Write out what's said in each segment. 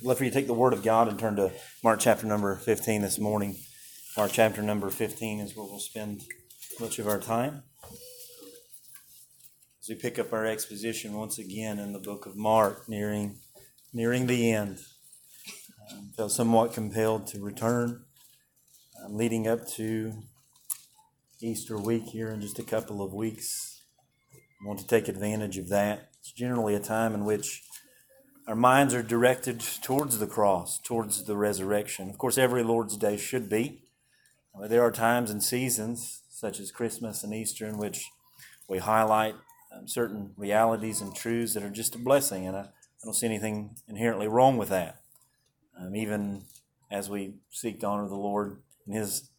I'd love for you to take the Word of God and turn to Mark chapter number 15 this morning. Mark chapter number 15 is where we'll spend much of our time. As we pick up our exposition once again in the book of Mark, nearing, nearing the end, um, felt somewhat compelled to return, um, leading up to Easter week here in just a couple of weeks. I want to take advantage of that. It's generally a time in which our minds are directed towards the cross, towards the resurrection. Of course, every Lord's Day should be. There are times and seasons, such as Christmas and Easter, in which we highlight um, certain realities and truths that are just a blessing, and I, I don't see anything inherently wrong with that. Um, even as we seek to honor the Lord in His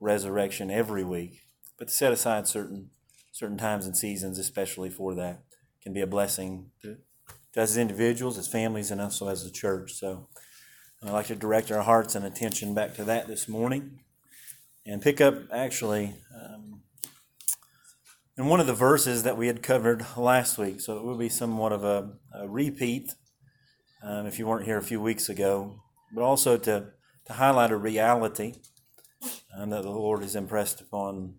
resurrection every week, but to set aside certain certain times and seasons, especially for that, can be a blessing to, as individuals, as families, and also as a church. So I'd like to direct our hearts and attention back to that this morning and pick up actually um, in one of the verses that we had covered last week. So it will be somewhat of a, a repeat um, if you weren't here a few weeks ago, but also to, to highlight a reality um, that the Lord has impressed upon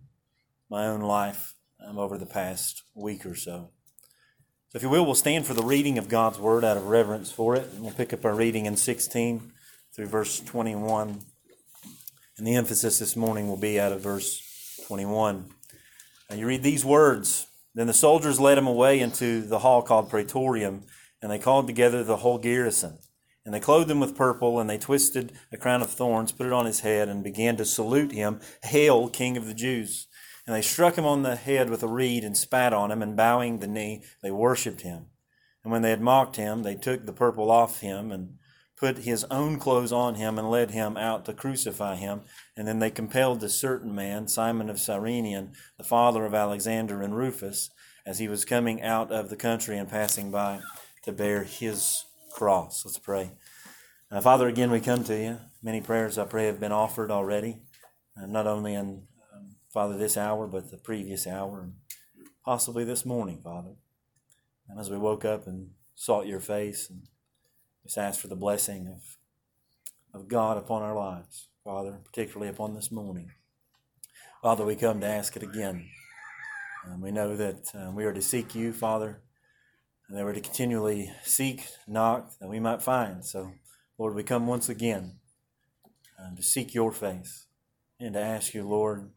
my own life um, over the past week or so. So, if you will, we'll stand for the reading of God's Word out of reverence for it. And we'll pick up our reading in 16 through verse 21. And the emphasis this morning will be out of verse 21. Now you read these words Then the soldiers led him away into the hall called Praetorium, and they called together the whole garrison. And they clothed him with purple, and they twisted a crown of thorns, put it on his head, and began to salute him, Hail, King of the Jews! And they struck him on the head with a reed, and spat on him, and bowing the knee, they worshipped him. And when they had mocked him, they took the purple off him, and put his own clothes on him and led him out to crucify him. And then they compelled a certain man, Simon of Cyrenian, the father of Alexander and Rufus, as he was coming out of the country and passing by, to bear his cross. Let's pray. Uh, Father, again, we come to you. Many prayers, I pray, have been offered already, uh, not only in, Father, this hour, but the previous hour, and possibly this morning, Father. And as we woke up and sought your face and just ask for the blessing of, of God upon our lives, Father, particularly upon this morning. Father, we come to ask it again. We know that um, we are to seek you, Father, and that we're to continually seek, knock, that we might find. So, Lord, we come once again um, to seek your face and to ask you, Lord,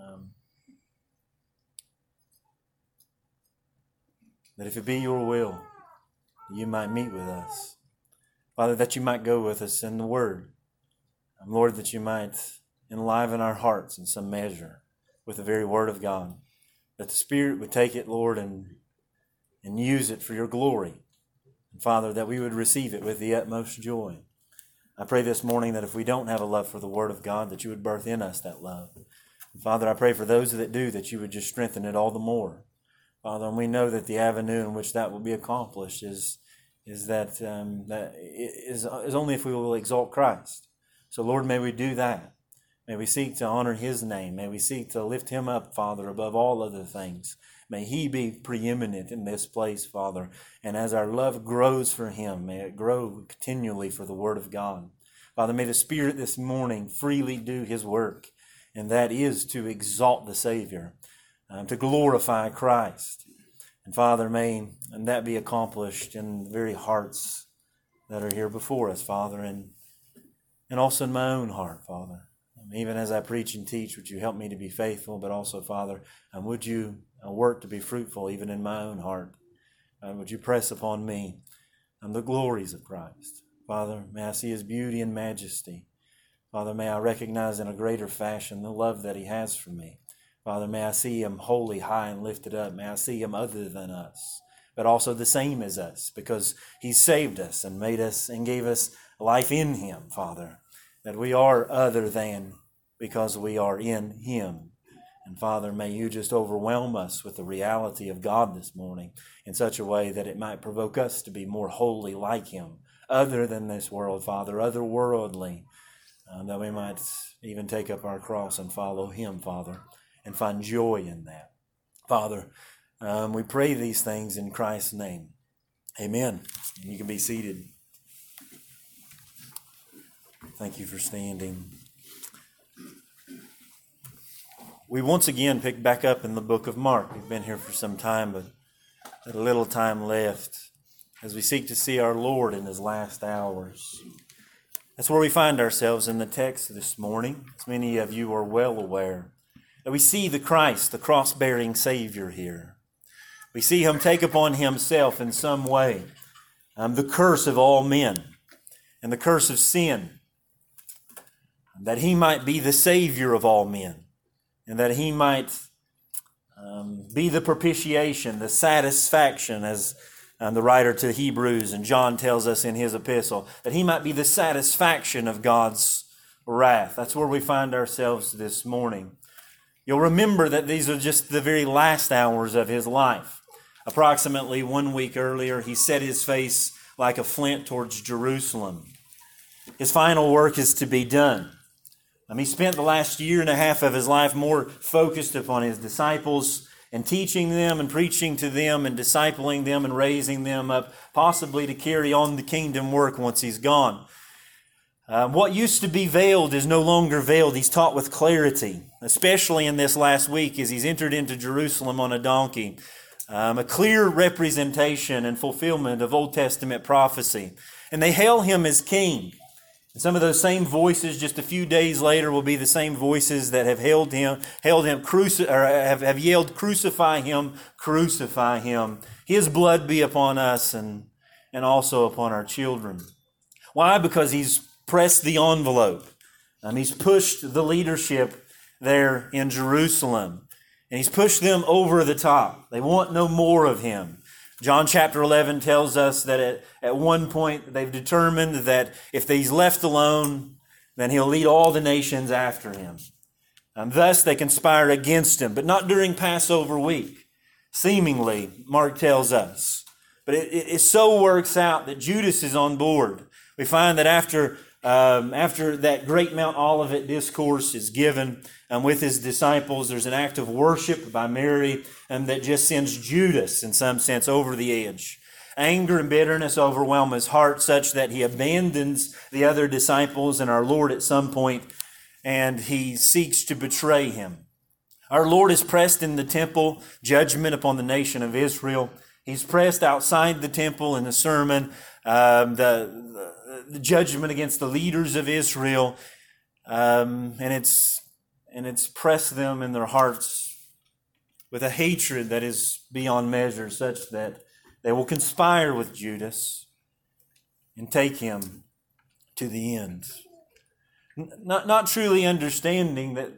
um, that if it be your will, you might meet with us. Father, that you might go with us in the Word. And Lord, that you might enliven our hearts in some measure with the very Word of God. That the Spirit would take it, Lord, and, and use it for your glory. And Father, that we would receive it with the utmost joy. I pray this morning that if we don't have a love for the Word of God, that you would birth in us that love. Father, I pray for those that do, that you would just strengthen it all the more. Father, and we know that the avenue in which that will be accomplished is is that um, that is, is only if we will exalt Christ. So, Lord, may we do that. May we seek to honor His name. May we seek to lift Him up, Father, above all other things. May He be preeminent in this place, Father. And as our love grows for Him, may it grow continually for the Word of God. Father, may the Spirit this morning freely do His work, and that is to exalt the Savior, um, to glorify Christ. And Father, may and that be accomplished in the very hearts that are here before us, Father, and and also in my own heart, Father. Um, even as I preach and teach, would you help me to be faithful, but also, Father, um, would you uh, work to be fruitful even in my own heart? Uh, would you press upon me um, the glories of Christ? Father, may I see his beauty and majesty. Father, may I recognize in a greater fashion the love that he has for me. Father, may I see him holy, high, and lifted up. May I see him other than us, but also the same as us, because he saved us and made us and gave us life in him, Father, that we are other than because we are in him. And Father, may you just overwhelm us with the reality of God this morning in such a way that it might provoke us to be more holy like him, other than this world, Father, otherworldly, uh, that we might even take up our cross and follow him, Father and find joy in that. Father, um, we pray these things in Christ's name. Amen. And you can be seated. Thank you for standing. We once again pick back up in the book of Mark. We've been here for some time, but a little time left as we seek to see our Lord in his last hours. That's where we find ourselves in the text this morning, as many of you are well aware. That we see the Christ, the cross bearing Savior here. We see him take upon himself in some way um, the curse of all men and the curse of sin that he might be the Savior of all men, and that he might um, be the propitiation, the satisfaction, as um, the writer to Hebrews and John tells us in his epistle, that he might be the satisfaction of God's wrath. That's where we find ourselves this morning. You'll remember that these are just the very last hours of his life. Approximately one week earlier, he set his face like a flint towards Jerusalem. His final work is to be done. He spent the last year and a half of his life more focused upon his disciples and teaching them and preaching to them and discipling them and raising them up, possibly to carry on the kingdom work once he's gone. Um, what used to be veiled is no longer veiled. He's taught with clarity, especially in this last week as he's entered into Jerusalem on a donkey. Um, a clear representation and fulfillment of Old Testament prophecy. And they hail him as king. And some of those same voices just a few days later will be the same voices that have held him, held him, cruci- or have, have yelled, crucify him, crucify him. His blood be upon us and, and also upon our children. Why? Because he's pressed the envelope. Um, he's pushed the leadership there in Jerusalem. And he's pushed them over the top. They want no more of him. John chapter 11 tells us that at, at one point they've determined that if he's left alone, then he'll lead all the nations after him. And thus they conspire against him, but not during Passover week, seemingly, Mark tells us. But it, it, it so works out that Judas is on board. We find that after, um, after that great Mount Olivet discourse is given, um, with his disciples. There's an act of worship by Mary um, that just sends Judas, in some sense, over the edge. Anger and bitterness overwhelm his heart such that he abandons the other disciples and our Lord at some point and he seeks to betray him. Our Lord is pressed in the temple, judgment upon the nation of Israel. He's pressed outside the temple in the sermon, um, the, the, judgment against the leaders of Israel. Um, and it's and it's pressed them in their hearts with a hatred that is beyond measure, such that they will conspire with Judas and take him to the end. Not, not truly understanding that,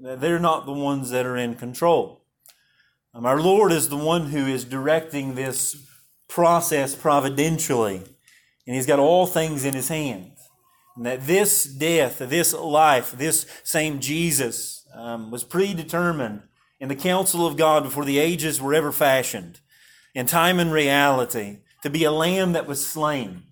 that they're not the ones that are in control. Um, our Lord is the one who is directing this process providentially, and He's got all things in His hand. And that this death, this life, this same Jesus um, was predetermined in the counsel of God before the ages were ever fashioned, in time and reality, to be a lamb that was slain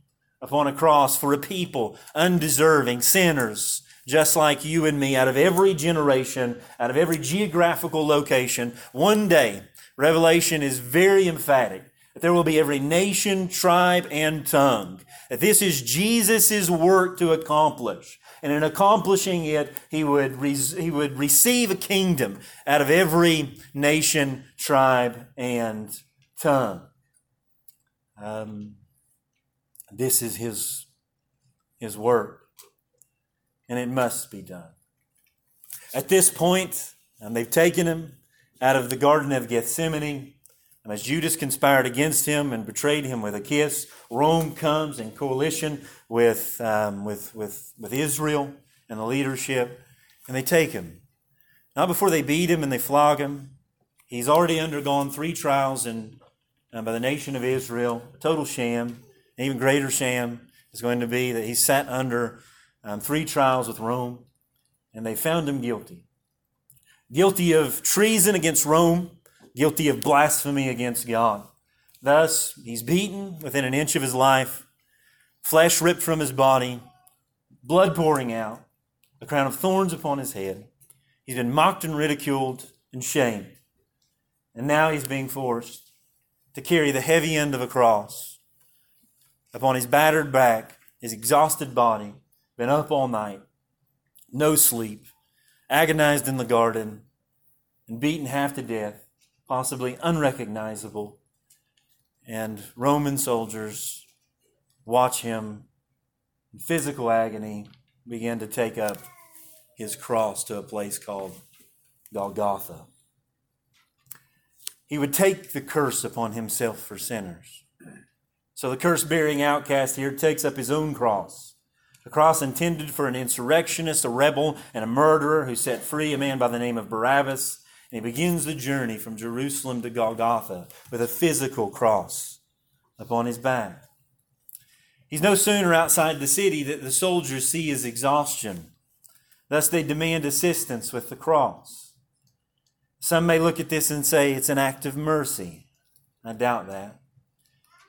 upon a cross for a people undeserving, sinners, just like you and me, out of every generation, out of every geographical location. One day, Revelation is very emphatic there will be every nation, tribe, and tongue. This is Jesus' work to accomplish. And in accomplishing it, he would, he would receive a kingdom out of every nation, tribe, and tongue. Um, this is his, his work, and it must be done. At this point, and they've taken him out of the Garden of Gethsemane, as Judas conspired against him and betrayed him with a kiss, Rome comes in coalition with, um, with, with, with Israel and the leadership, and they take him. Not before they beat him and they flog him. He's already undergone three trials in, uh, by the nation of Israel, a total sham. An even greater sham is going to be that he sat under um, three trials with Rome, and they found him guilty. Guilty of treason against Rome guilty of blasphemy against God. Thus, he's beaten within an inch of his life, flesh ripped from his body, blood pouring out, a crown of thorns upon his head. He's been mocked and ridiculed and shamed. And now he's being forced to carry the heavy end of a cross upon his battered back, his exhausted body, been up all night, no sleep, agonized in the garden, and beaten half to death, possibly unrecognizable. And Roman soldiers watch him in physical agony begin to take up his cross to a place called Golgotha. He would take the curse upon himself for sinners. So the curse bearing outcast here takes up his own cross. A cross intended for an insurrectionist, a rebel, and a murderer who set free a man by the name of Barabbas. And he begins the journey from Jerusalem to Golgotha with a physical cross upon his back. He's no sooner outside the city that the soldiers see his exhaustion. Thus, they demand assistance with the cross. Some may look at this and say it's an act of mercy. I doubt that.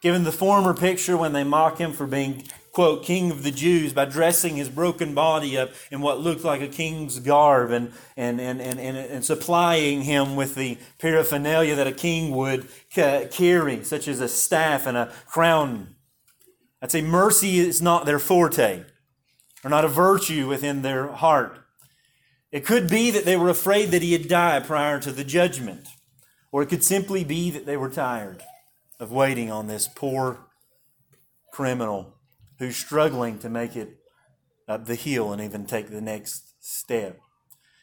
Given the former picture when they mock him for being, quote, king of the Jews by dressing his broken body up in what looked like a king's garb and, and, and, and, and, and supplying him with the paraphernalia that a king would carry, such as a staff and a crown I'd say mercy is not their forte, or not a virtue within their heart. It could be that they were afraid that he had died prior to the judgment, or it could simply be that they were tired of waiting on this poor criminal who's struggling to make it up the hill and even take the next step.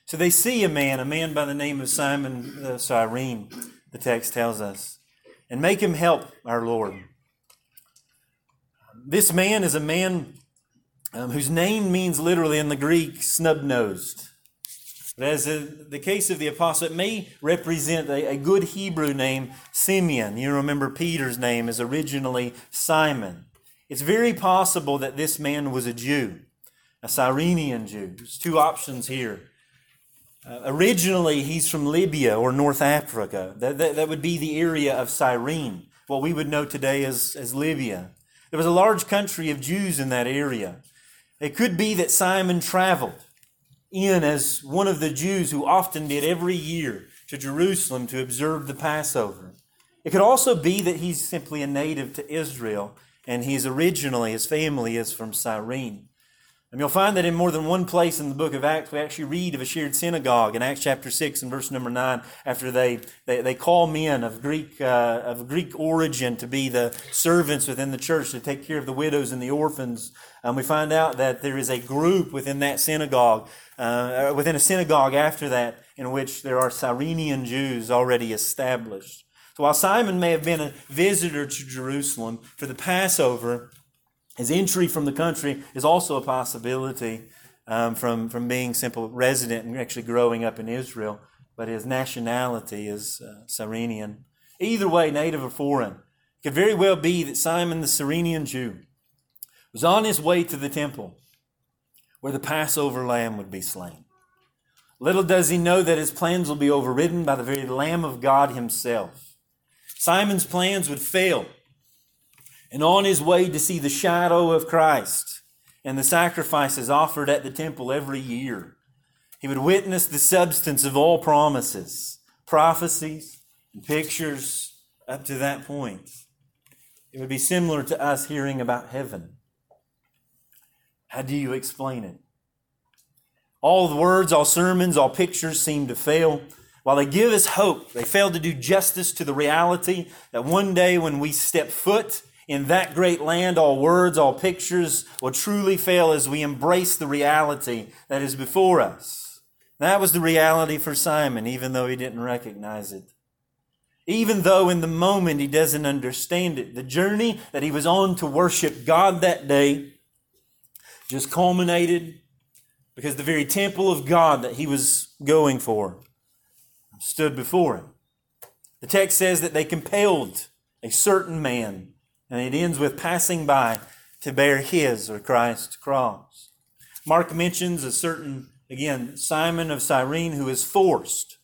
So they see a man, a man by the name of Simon the Cyrene, the text tells us, and make him help our Lord. This man is a man um, whose name means literally in the Greek snub nosed. But as in the case of the apostle, it may represent a, a good Hebrew name, Simeon. You remember Peter's name is originally Simon. It's very possible that this man was a Jew, a Cyrenian Jew. There's two options here. Uh, originally, he's from Libya or North Africa. That, that, that would be the area of Cyrene, what we would know today as, as Libya. There was a large country of Jews in that area. It could be that Simon traveled in as one of the Jews who often did every year to Jerusalem to observe the Passover. It could also be that he's simply a native to Israel and he's originally, his family is from Cyrene. And you'll find that in more than one place in the book of Acts, we actually read of a shared synagogue in Acts chapter 6 and verse number 9, after they, they, they call men of Greek, uh, of Greek origin to be the servants within the church to take care of the widows and the orphans. And we find out that there is a group within that synagogue, uh, within a synagogue after that, in which there are Cyrenian Jews already established. So while Simon may have been a visitor to Jerusalem for the Passover, his entry from the country is also a possibility um, from, from being simple resident and actually growing up in Israel, but his nationality is uh, Cyrenian. Either way, native or foreign. It could very well be that Simon the Cyrenian Jew was on his way to the temple where the Passover lamb would be slain. Little does he know that his plans will be overridden by the very Lamb of God himself. Simon's plans would fail and on his way to see the shadow of Christ and the sacrifices offered at the temple every year. He would witness the substance of all promises, prophecies, and pictures up to that point. It would be similar to us hearing about heaven. How do you explain it? All the words, all sermons, all pictures seem to fail. While they give us hope, they fail to do justice to the reality that one day when we step foot in that great land, all words, all pictures will truly fail as we embrace the reality that is before us. That was the reality for Simon, even though he didn't recognize it. Even though in the moment he doesn't understand it. The journey that he was on to worship God that day just culminated because the very temple of God that he was going for stood before him. The text says that they compelled a certain man and it ends with passing by to bear his or Christ's cross. Mark mentions a certain, again, Simon of Cyrene who is forced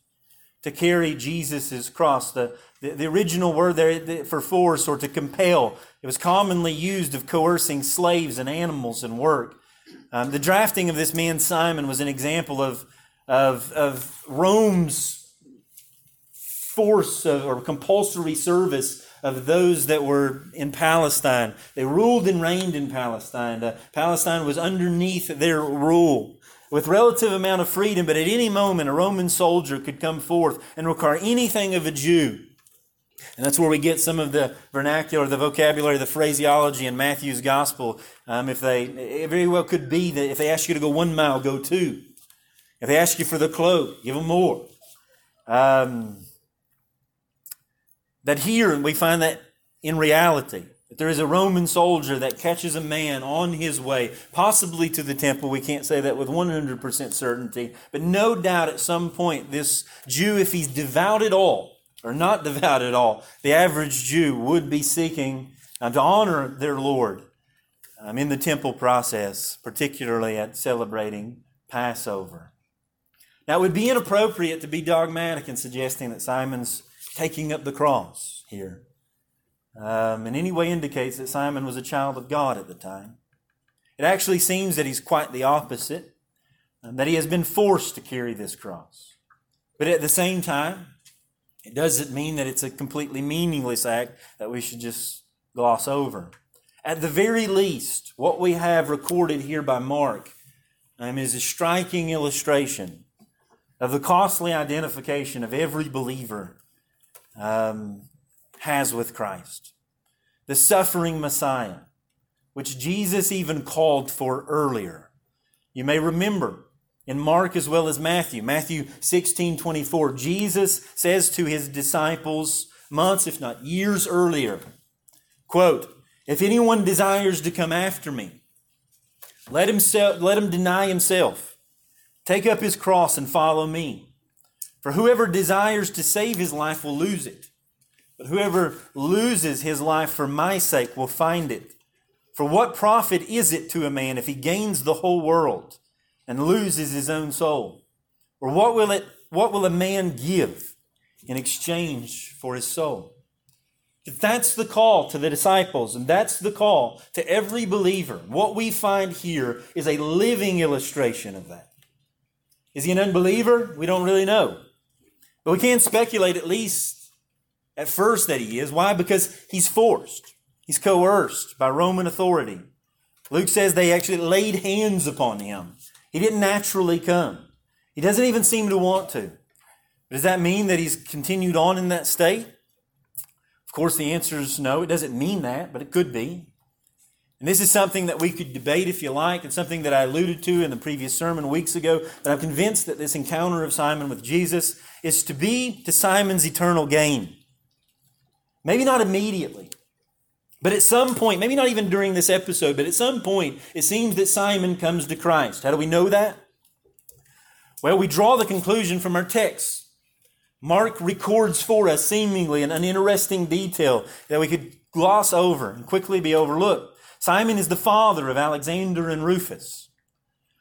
to carry Jesus' cross. The, the, the, original word there for force or to compel, it was commonly used of coercing slaves and animals in work. Um, the drafting of this man Simon was an example of, of, of Rome's force of, or compulsory service of those that were in Palestine. They ruled and reigned in Palestine. Uh, Palestine was underneath their rule with relative amount of freedom, but at any moment a Roman soldier could come forth and require anything of a Jew. And that's where we get some of the vernacular, the vocabulary, the phraseology in Matthew's gospel. Um, if they, it very well could be that if they ask you to go one mile, go two. If they ask you for the cloak, give them more. Um, that here we find that in reality, that there is a Roman soldier that catches a man on his way, possibly to the temple. We can't say that with 100% certainty, but no doubt at some point, this Jew, if he's devout at all, or not devout at all, the average Jew would be seeking uh, to honor their Lord um, in the temple process, particularly at celebrating Passover. Now, it would be inappropriate to be dogmatic in suggesting that Simon's taking up the cross here um, in any way indicates that Simon was a child of God at the time. It actually seems that he's quite the opposite, that he has been forced to carry this cross. But at the same time, it doesn't mean that it's a completely meaningless act that we should just gloss over. At the very least, what we have recorded here by Mark um, is a striking illustration of the costly identification of every believer um, has with Christ. The suffering Messiah, which Jesus even called for earlier. You may remember in Mark as well as Matthew, Matthew 16 24, Jesus says to his disciples months, if not years earlier, quote, If anyone desires to come after me, let him, let him deny himself, take up his cross, and follow me. For whoever desires to save his life will lose it. But whoever loses his life for my sake will find it. For what profit is it to a man if he gains the whole world and loses his own soul? Or what will it what will a man give in exchange for his soul? That's the call to the disciples, and that's the call to every believer. What we find here is a living illustration of that. Is he an unbeliever? We don't really know. But we can speculate at least at first that he is. Why? Because he's forced. He's coerced by Roman authority. Luke says they actually laid hands upon him. He didn't naturally come. He doesn't even seem to want to. Does that mean that he's continued on in that state? Of course, the answer is no. It doesn't mean that, but it could be. And this is something that we could debate if you like, and something that I alluded to in the previous sermon weeks ago. But I'm convinced that this encounter of Simon with Jesus is to be to Simon's eternal gain. Maybe not immediately, but at some point, maybe not even during this episode, but at some point, it seems that Simon comes to Christ. How do we know that? Well, we draw the conclusion from our text. Mark records for us seemingly an uninteresting detail that we could gloss over and quickly be overlooked. Simon is the father of Alexander and Rufus.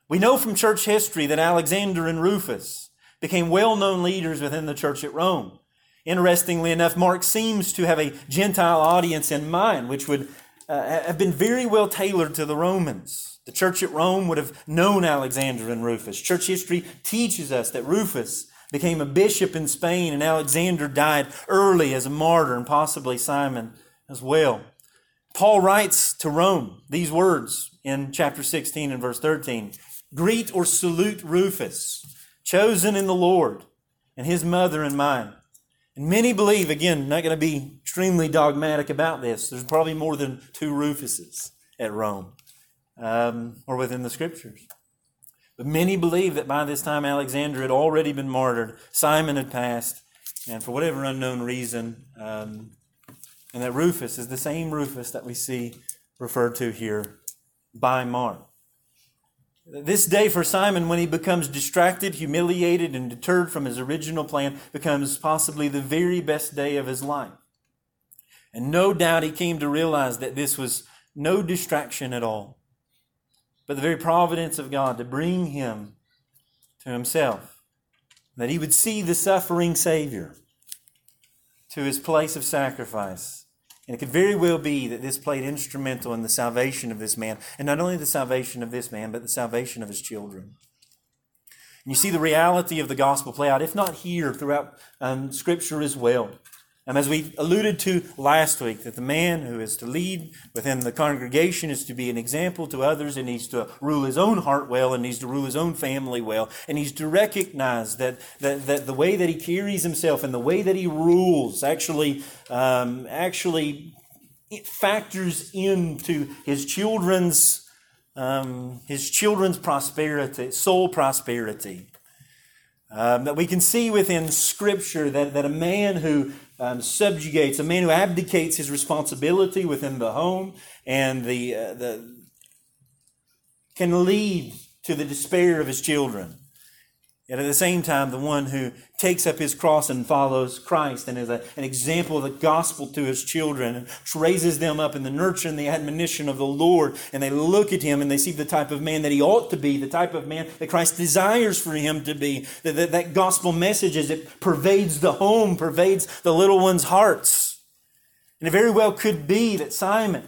We know from church history that Alexander and Rufus became well known leaders within the church at Rome. Interestingly enough, Mark seems to have a Gentile audience in mind, which would uh, have been very well tailored to the Romans. The church at Rome would have known Alexander and Rufus. Church history teaches us that Rufus became a bishop in Spain and Alexander died early as a martyr, and possibly Simon as well. Paul writes to Rome these words in chapter 16 and verse 13 Greet or salute Rufus, chosen in the Lord, and his mother and mine. And many believe, again, not going to be extremely dogmatic about this, there's probably more than two Rufuses at Rome um, or within the scriptures. But many believe that by this time Alexander had already been martyred, Simon had passed, and for whatever unknown reason, um, and that Rufus is the same Rufus that we see referred to here by Mark. This day for Simon, when he becomes distracted, humiliated, and deterred from his original plan, becomes possibly the very best day of his life. And no doubt he came to realize that this was no distraction at all, but the very providence of God to bring him to himself, that he would see the suffering Savior to his place of sacrifice and it could very well be that this played instrumental in the salvation of this man, and not only the salvation of this man, but the salvation of his children. And you see the reality of the gospel play out, if not here, throughout um, Scripture as well. Um, as we alluded to last week, that the man who is to lead within the congregation is to be an example to others and needs to rule his own heart well and needs to rule his own family well. And he's to recognize that, that, that the way that he carries himself and the way that he rules actually, um, actually factors into his children's, um, his children's prosperity, soul prosperity. Um, that we can see within Scripture that, that a man who um, subjugates, a man who abdicates his responsibility within the home and the, uh, the can lead to the despair of his children. Yet at the same time, the one who takes up his cross and follows Christ and is a, an example of the gospel to his children and raises them up in the nurture and the admonition of the Lord. And they look at him and they see the type of man that he ought to be, the type of man that Christ desires for him to be. That, that, that gospel message as it pervades the home, pervades the little one's hearts. And it very well could be that Simon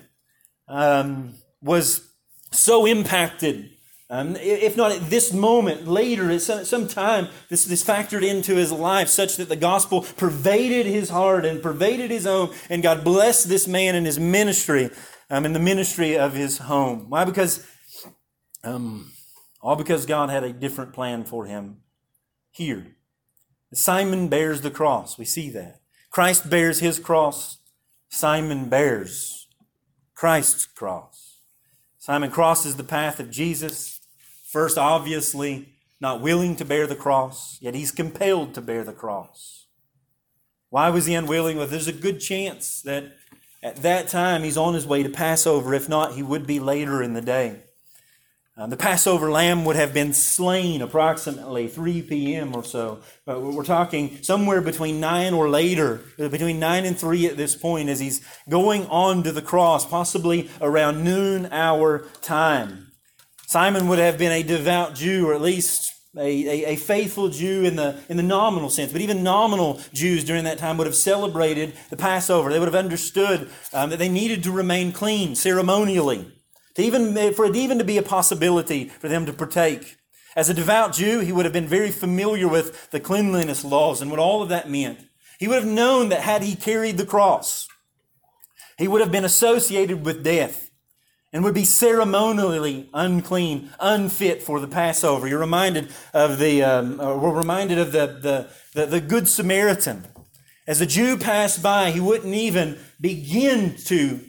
um, was so impacted um, if not at this moment, later, at some, some time, this, this factored into his life such that the gospel pervaded his heart and pervaded his home, and God blessed this man in his ministry, um, in the ministry of his home. Why? Because, um, all because God had a different plan for him here. Simon bears the cross. We see that. Christ bears his cross. Simon bears Christ's cross. Simon crosses the path of Jesus. First, obviously, not willing to bear the cross, yet he's compelled to bear the cross. Why was he unwilling? Well, there's a good chance that at that time he's on his way to Passover. If not, he would be later in the day. Um, the Passover lamb would have been slain approximately 3 p.m. or so. But we're talking somewhere between 9 or later, between 9 and 3 at this point, as he's going on to the cross, possibly around noon hour time. Simon would have been a devout Jew, or at least a, a, a, faithful Jew in the, in the nominal sense. But even nominal Jews during that time would have celebrated the Passover. They would have understood um, that they needed to remain clean ceremonially, to even, for it even to be a possibility for them to partake. As a devout Jew, he would have been very familiar with the cleanliness laws and what all of that meant. He would have known that had he carried the cross, he would have been associated with death and would be ceremonially unclean, unfit for the Passover. You're reminded of the, um, we're reminded of the, the, the, the Good Samaritan. As a Jew passed by, he wouldn't even begin to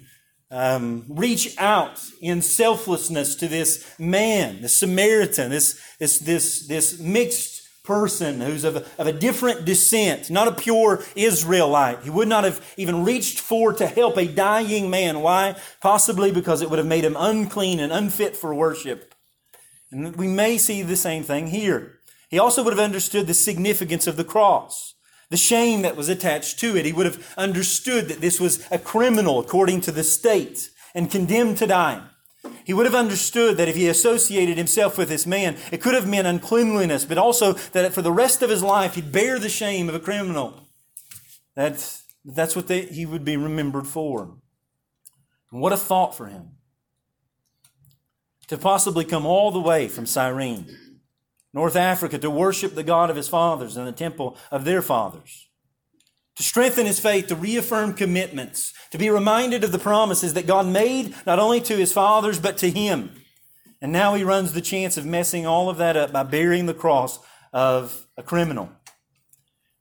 um, reach out in selflessness to this man, the Samaritan, this, this, this, this mixed person who's of a, of a different descent, not a pure Israelite. He would not have even reached for to help a dying man. Why? Possibly because it would have made him unclean and unfit for worship. And we may see the same thing here. He also would have understood the significance of the cross, the shame that was attached to it. He would have understood that this was a criminal according to the state and condemned to die. He would have understood that if he associated himself with this man, it could have meant uncleanliness, but also that for the rest of his life he'd bear the shame of a criminal. That's, that's what they, he would be remembered for. And what a thought for him. To possibly come all the way from Cyrene, North Africa, to worship the God of his fathers in the temple of their fathers to strengthen his faith, to reaffirm commitments, to be reminded of the promises that God made not only to his fathers, but to him. And now he runs the chance of messing all of that up by bearing the cross of a criminal.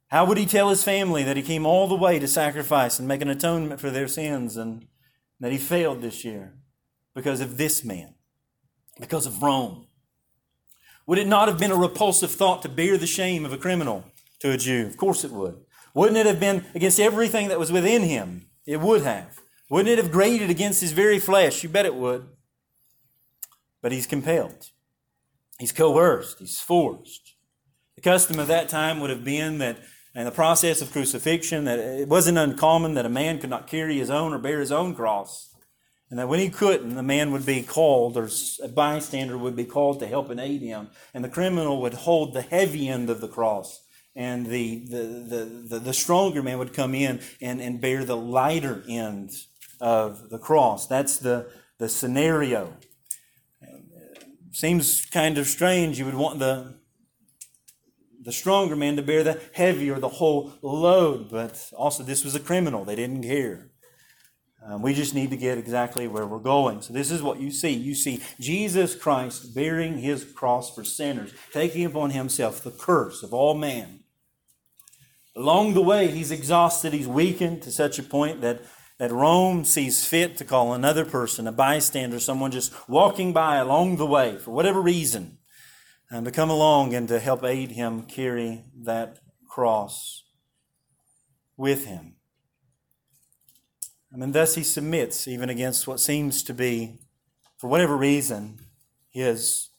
How would he tell his family that he came all the way to sacrifice and make an atonement for their sins and that he failed this year because of this man, because of Rome? Would it not have been a repulsive thought to bear the shame of a criminal to a Jew? Of course it would. Wouldn't it have been against everything that was within him? It would have. Wouldn't it have grated against his very flesh? You bet it would. But he's compelled. He's coerced. He's forced. The custom of that time would have been that in the process of crucifixion, that it wasn't uncommon that a man could not carry his own or bear his own cross. And that when he couldn't, the man would be called, or a bystander would be called to help and aid him. And the criminal would hold the heavy end of the cross and the, the, the, the, the stronger man would come in and, and bear the lighter end of the cross. That's the, the scenario. Seems kind of strange. You would want the the stronger man to bear the heavier, the whole load. But also, this was a criminal. They didn't care. Um, we just need to get exactly where we're going. So, this is what you see. You see Jesus Christ bearing his cross for sinners, taking upon himself the curse of all man. Along the way, he's exhausted, he's weakened to such a point that, that Rome sees fit to call another person, a bystander, someone just walking by along the way for whatever reason, and to come along and to help aid him carry that cross with him. I mean, thus he submits even against what seems to be, for whatever reason, his,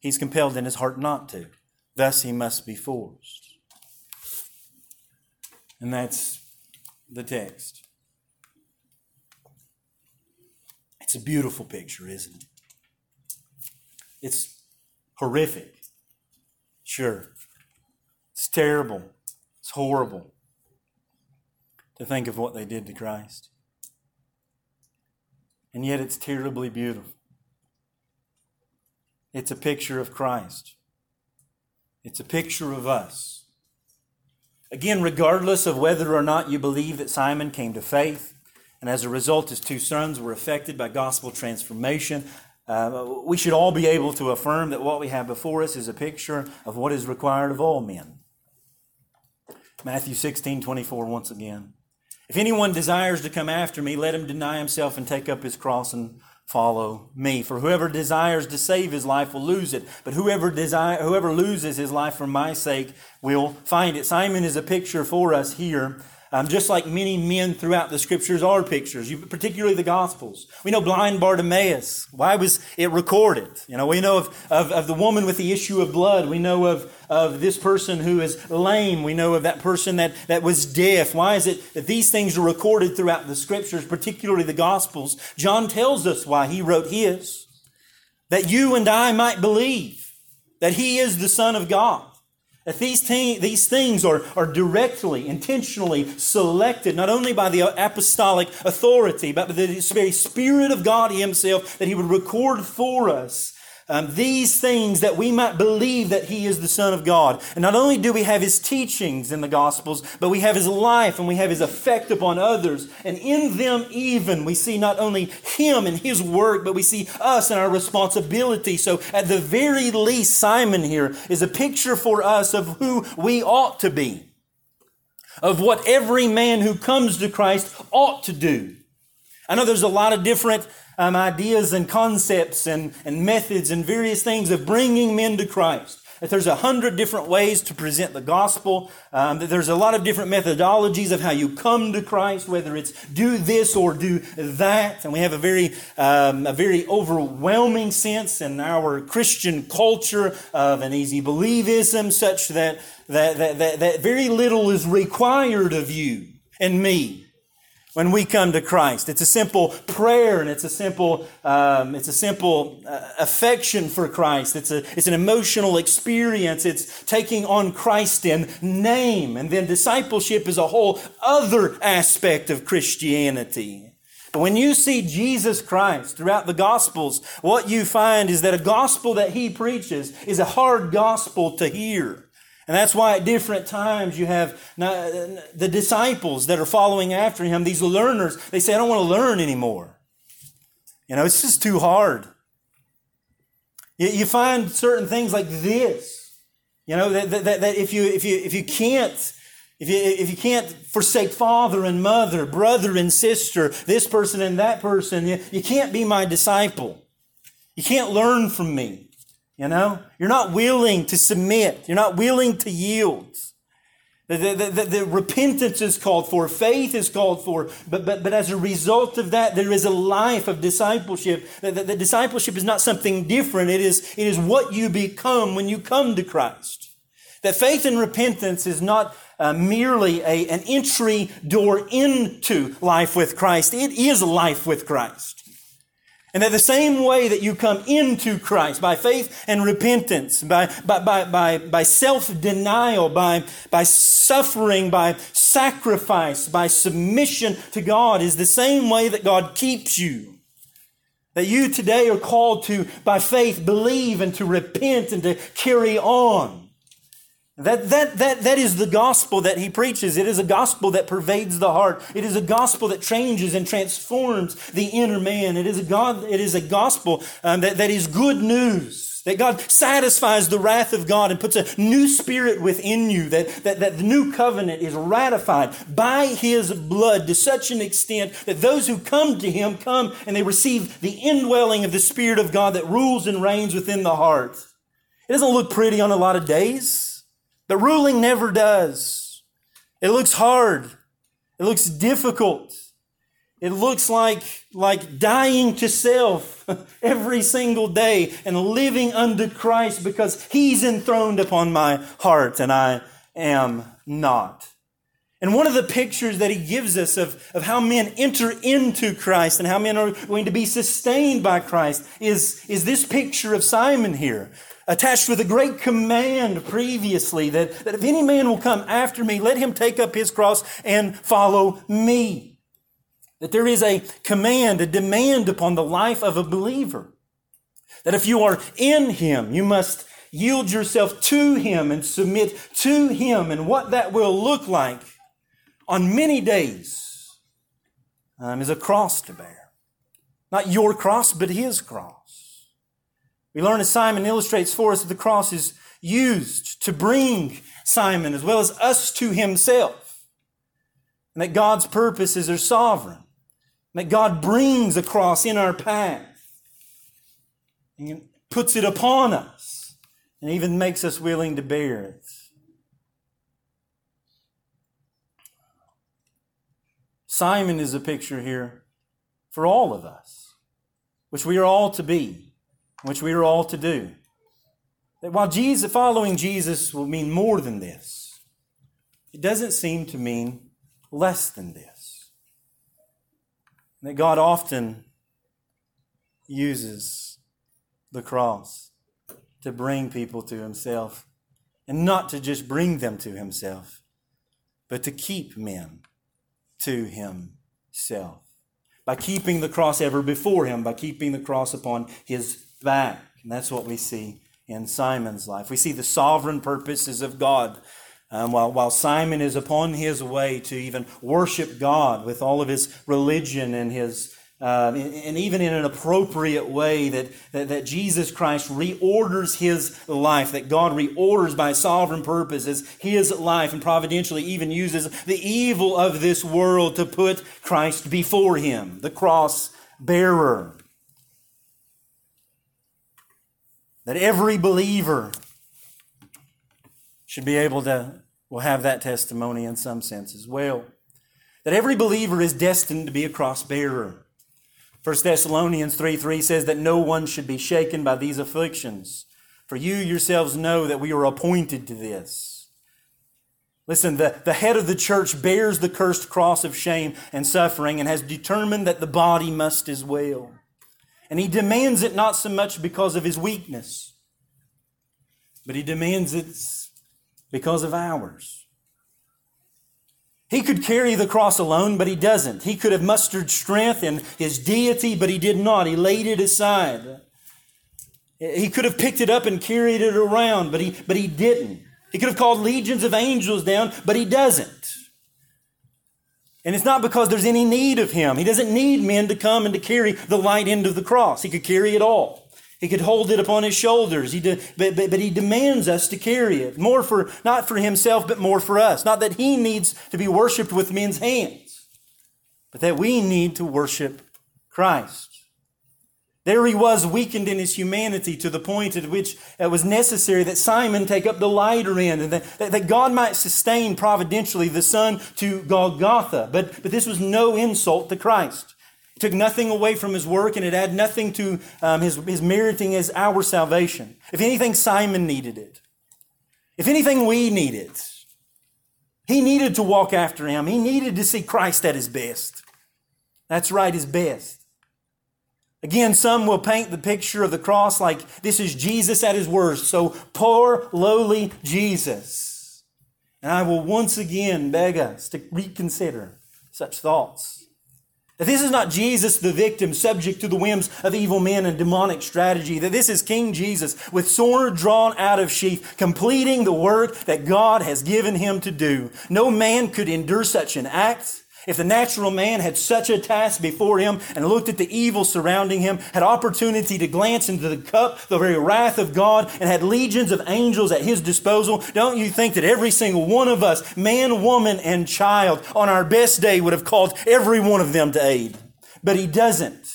he's compelled in his heart not to. Thus he must be forced. And that's the text. It's a beautiful picture, isn't it? It's horrific. Sure. It's terrible. It's horrible to think of what they did to Christ. And yet it's terribly beautiful. It's a picture of Christ. It's a picture of us. Again, regardless of whether or not you believe that Simon came to faith, and as a result, his two sons were affected by gospel transformation, uh, we should all be able to affirm that what we have before us is a picture of what is required of all men. Matthew 16, 24, once again. If anyone desires to come after me, let him deny himself and take up his cross and follow me. For whoever desires to save his life will lose it, but whoever desire, whoever loses his life for my sake will find it. Simon is a picture for us here um, just like many men throughout the scriptures are pictures, particularly the Gospels. We know blind Bartimaeus. Why was it recorded? You know, we know of, of, of the woman with the issue of blood. We know of, of this person who is lame. We know of that person that, that was deaf. Why is it that these things are recorded throughout the scriptures, particularly the Gospels? John tells us why he wrote his. That you and I might believe that he is the Son of God that these, te- these things are, are directly, intentionally selected, not only by the apostolic authority, but by the very Spirit of God Himself that He would record for us um, these things that we might believe that he is the Son of God. And not only do we have his teachings in the Gospels, but we have his life and we have his effect upon others. And in them, even, we see not only him and his work, but we see us and our responsibility. So, at the very least, Simon here is a picture for us of who we ought to be, of what every man who comes to Christ ought to do. I know there's a lot of different um, ideas and concepts and, and methods and various things of bringing men to Christ. That there's a hundred different ways to present the gospel. Um, that there's a lot of different methodologies of how you come to Christ, whether it's do this or do that. And we have a very, um, a very overwhelming sense in our Christian culture of an easy believism, such that, that, that, that, that very little is required of you and me when we come to Christ. It's a simple prayer and it's a simple, um, it's a simple uh, affection for Christ. It's, a, it's an emotional experience. It's taking on Christ in name. And then discipleship is a whole other aspect of Christianity. But when you see Jesus Christ throughout the Gospels, what you find is that a gospel that he preaches is a hard gospel to hear. And that's why at different times you have the disciples that are following after him, these learners, they say, I don't want to learn anymore. You know, it's just too hard. You find certain things like this. You know, that, that, that if, you, if, you, if you can't, if you, if you can't forsake father and mother, brother and sister, this person and that person, you, you can't be my disciple. You can't learn from me. You know, you're not willing to submit. You're not willing to yield. The, the, the, the, repentance is called for, faith is called for, but, but, but as a result of that, there is a life of discipleship. The, the, the discipleship is not something different, it is, it is what you become when you come to Christ. That faith and repentance is not uh, merely a, an entry door into life with Christ, it is life with Christ. And that the same way that you come into Christ by faith and repentance, by, by, by, by, by self-denial, by, by suffering, by sacrifice, by submission to God is the same way that God keeps you. That you today are called to, by faith, believe and to repent and to carry on. That, that, that, that is the gospel that he preaches. It is a gospel that pervades the heart. It is a gospel that changes and transforms the inner man. It is a, God, it is a gospel um, that, that is good news. That God satisfies the wrath of God and puts a new spirit within you. That, that, that the new covenant is ratified by His blood to such an extent that those who come to Him come and they receive the indwelling of the Spirit of God that rules and reigns within the heart. It doesn't look pretty on a lot of days. The ruling never does. It looks hard. It looks difficult. It looks like, like dying to self every single day and living under Christ because He's enthroned upon my heart and I am not. And one of the pictures that he gives us of, of how men enter into Christ and how men are going to be sustained by Christ is, is this picture of Simon here attached with a great command previously that, that if any man will come after me, let him take up his cross and follow me. That there is a command, a demand upon the life of a believer. That if you are in him, you must yield yourself to him and submit to him and what that will look like on many days um, is a cross to bear. Not your cross, but his cross. We learn as Simon illustrates for us that the cross is used to bring Simon as well as us to himself. And that God's purposes are sovereign. That God brings a cross in our path and puts it upon us and even makes us willing to bear it. Simon is a picture here for all of us, which we are all to be which we are all to do. That while Jesus, following Jesus will mean more than this, it doesn't seem to mean less than this. That God often uses the cross to bring people to Himself, and not to just bring them to Himself, but to keep men to Himself. By keeping the cross ever before Him, by keeping the cross upon His back. And that's what we see in Simon's life. We see the sovereign purposes of God. Um, while, while Simon is upon his way to even worship God with all of his religion and his uh, and even in an appropriate way that, that, that, Jesus Christ reorders his life, that God reorders by sovereign purposes his life and providentially even uses the evil of this world to put Christ before him, the cross bearer. that every believer should be able to will have that testimony in some sense as well. That every believer is destined to be a cross bearer. 1 Thessalonians 3 3 says that no one should be shaken by these afflictions. For you yourselves know that we are appointed to this. Listen, the, the head of the church bears the cursed cross of shame and suffering and has determined that the body must as well. And he demands it not so much because of his weakness, but he demands it because of ours. He could carry the cross alone, but he doesn't. He could have mustered strength in his deity, but he did not. He laid it aside. He could have picked it up and carried it around, but he, but he didn't. He could have called legions of angels down, but he doesn't. And it's not because there's any need of him. He doesn't need men to come and to carry the light end of the cross. He could carry it all. He could hold it upon his shoulders. He de- but, but, but he demands us to carry it. More for, not for himself, but more for us. Not that he needs to be worshiped with men's hands, but that we need to worship Christ. There he was, weakened in his humanity to the point at which it was necessary that Simon take up the lighter end and that, that God might sustain providentially the son to Golgotha. But, but this was no insult to Christ. Took nothing away from his work and it had nothing to um, his, his meriting as our salvation. If anything, Simon needed it. If anything, we need it. He needed to walk after him. He needed to see Christ at his best. That's right, his best. Again, some will paint the picture of the cross like this is Jesus at his worst. So poor, lowly Jesus. And I will once again beg us to reconsider such thoughts. That this is not Jesus, the victim, subject to the whims of evil men and demonic strategy. That this is King Jesus with sword drawn out of sheath, completing the work that God has given him to do. No man could endure such an act. If the natural man had such a task before him and looked at the evil surrounding him, had opportunity to glance into the cup, the very wrath of God, and had legions of angels at his disposal, don't you think that every single one of us, man, woman, and child, on our best day would have called every one of them to aid? But he doesn't.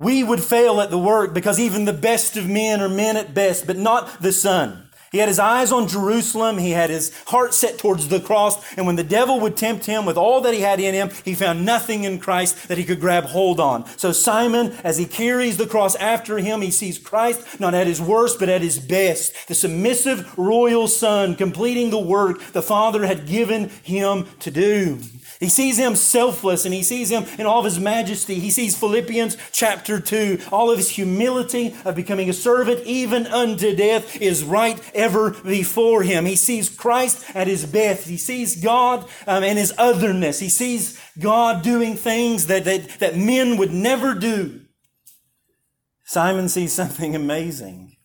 We would fail at the work because even the best of men are men at best, but not the Son. He had his eyes on Jerusalem. He had his heart set towards the cross. And when the devil would tempt him with all that he had in him, he found nothing in Christ that he could grab hold on. So Simon, as he carries the cross after him, he sees Christ not at his worst, but at his best. The submissive royal son completing the work the Father had given him to do. He sees him selfless and he sees him in all of his majesty. He sees Philippians chapter 2. All of his humility of becoming a servant even unto death is right ever before him. He sees Christ at his best. He sees God um, and his otherness. He sees God doing things that, that, that men would never do. Simon sees something amazing.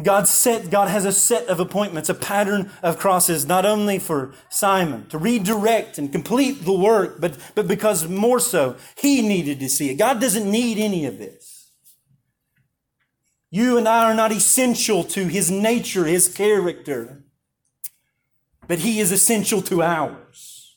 God set, God has a set of appointments, a pattern of crosses, not only for Simon to redirect and complete the work, but, but because more so, he needed to see it. God doesn't need any of this. You and I are not essential to his nature, his character, but he is essential to ours.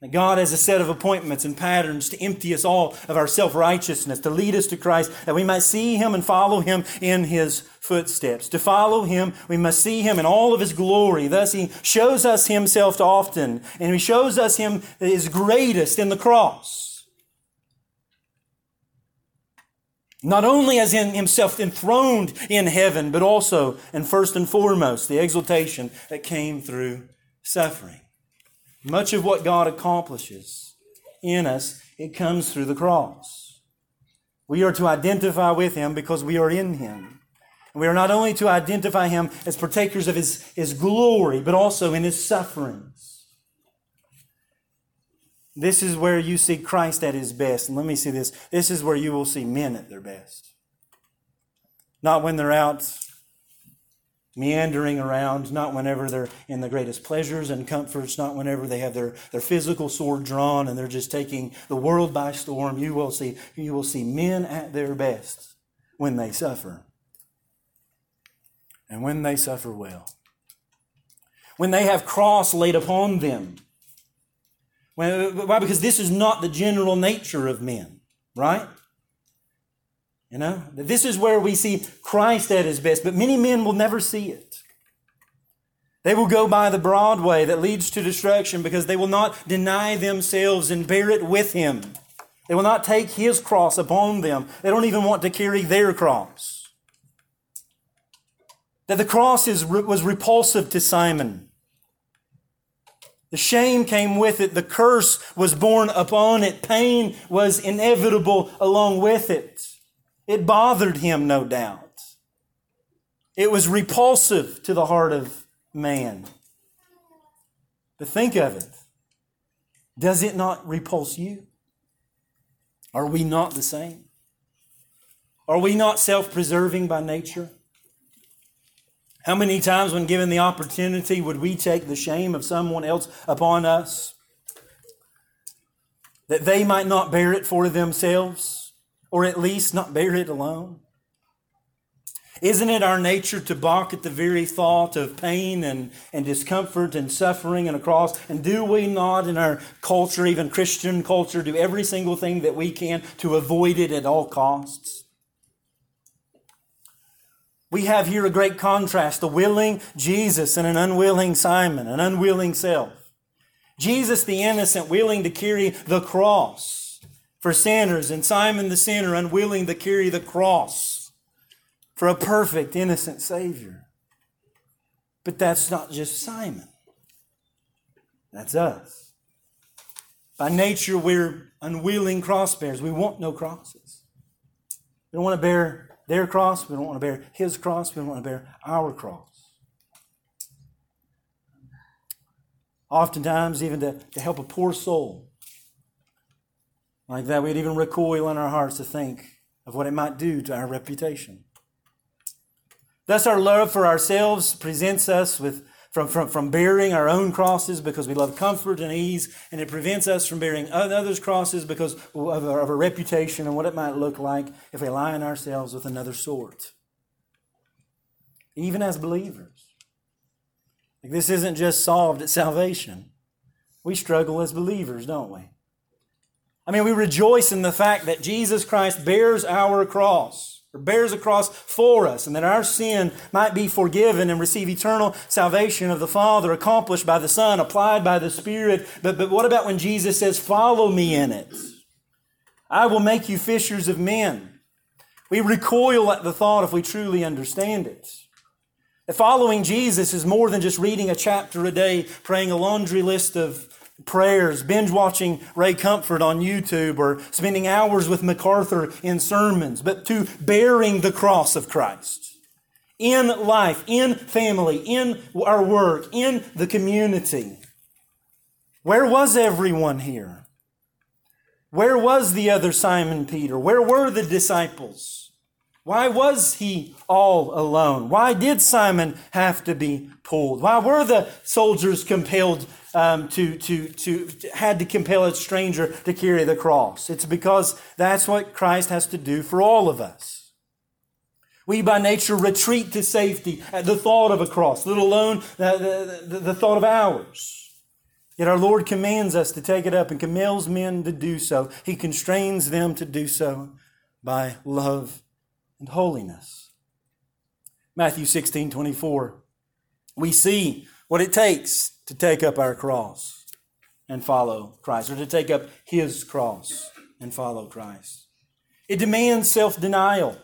That God has a set of appointments and patterns to empty us all of our self righteousness, to lead us to Christ, that we might see Him and follow Him in His footsteps. To follow Him, we must see Him in all of His glory. Thus, He shows us Himself often, and He shows us Him is greatest in the cross. Not only as in Himself enthroned in heaven, but also, and first and foremost, the exaltation that came through suffering. Much of what God accomplishes in us, it comes through the cross. We are to identify with Him because we are in Him. We are not only to identify Him as partakers of His, His glory, but also in His sufferings. This is where you see Christ at His best. And let me see this. This is where you will see men at their best. Not when they're out meandering around, not whenever they're in the greatest pleasures and comforts, not whenever they have their, their physical sword drawn and they're just taking the world by storm. You will see, you will see men at their best when they suffer. And when they suffer well. When they have cross laid upon them. Why? Because this is not the general nature of men, right? You know, this is where we see Christ at his best, but many men will never see it. They will go by the broad way that leads to destruction because they will not deny themselves and bear it with him. They will not take his cross upon them. They don't even want to carry their cross. That the cross is, was repulsive to Simon. The shame came with it. The curse was borne upon it. Pain was inevitable along with it. It bothered him, no doubt. It was repulsive to the heart of man. But think of it. Does it not repulse you? Are we not the same? Are we not self preserving by nature? How many times, when given the opportunity, would we take the shame of someone else upon us? That they might not bear it for themselves? or at least not bear it alone? Isn't it our nature to balk at the very thought of pain and, and discomfort and suffering and a cross? And do we not, in our culture, even Christian culture, do every single thing that we can to avoid it at all costs? We have here a great contrast a willing Jesus and an unwilling Simon, an unwilling self. Jesus, the innocent, willing to carry the cross for sinners, and Simon the sinner unwilling to carry the cross for a perfect, innocent Savior. But that's not just Simon, that's us. By nature, we're unwilling cross bearers. We want no crosses. We don't want to bear their cross. We don't want to bear his cross. We don't want to bear our cross. oftentimes even to, to help a poor soul. Like that, we'd even recoil in our hearts to think of what it might do to our reputation. Thus, our love for ourselves presents us with from, from, from bearing our own crosses because we love comfort and ease, and it prevents us from bearing others' crosses because of our, of our reputation and what it might look like if we align ourselves with another sort. Even as believers. Like this isn't just solved at salvation. We struggle as believers, don't we? I mean, we rejoice in the fact that Jesus Christ bears our cross or bears a cross for us, and that our sin might be forgiven and receive eternal salvation of the Father, accomplished by the Son, applied by the Spirit. But, but what about when Jesus says, Follow me in it? I will make you fishers of men. We recoil at the thought if we truly understand it. Following Jesus is more than just reading a chapter a day, praying a laundry list of prayers, binge watching Ray Comfort on YouTube, or spending hours with MacArthur in sermons, but to bearing the cross of Christ in life, in family, in our work, in the community. Where was everyone here? Where was the other Simon Peter? Where were the disciples? Why was he all alone? Why did Simon have to be pulled? Why were the soldiers compelled um, to, to, to, had to compel a stranger to carry the cross. It's because that's what Christ has to do for all of us. We by nature retreat to safety at the thought of a cross, let alone the, the, the thought of ours. Yet our Lord commands us to take it up and compels men to do so. He constrains them to do so by love and holiness. Matthew 16 24. We see what it takes to take up our cross and follow Christ, or to take up His cross and follow Christ. It demands self denial.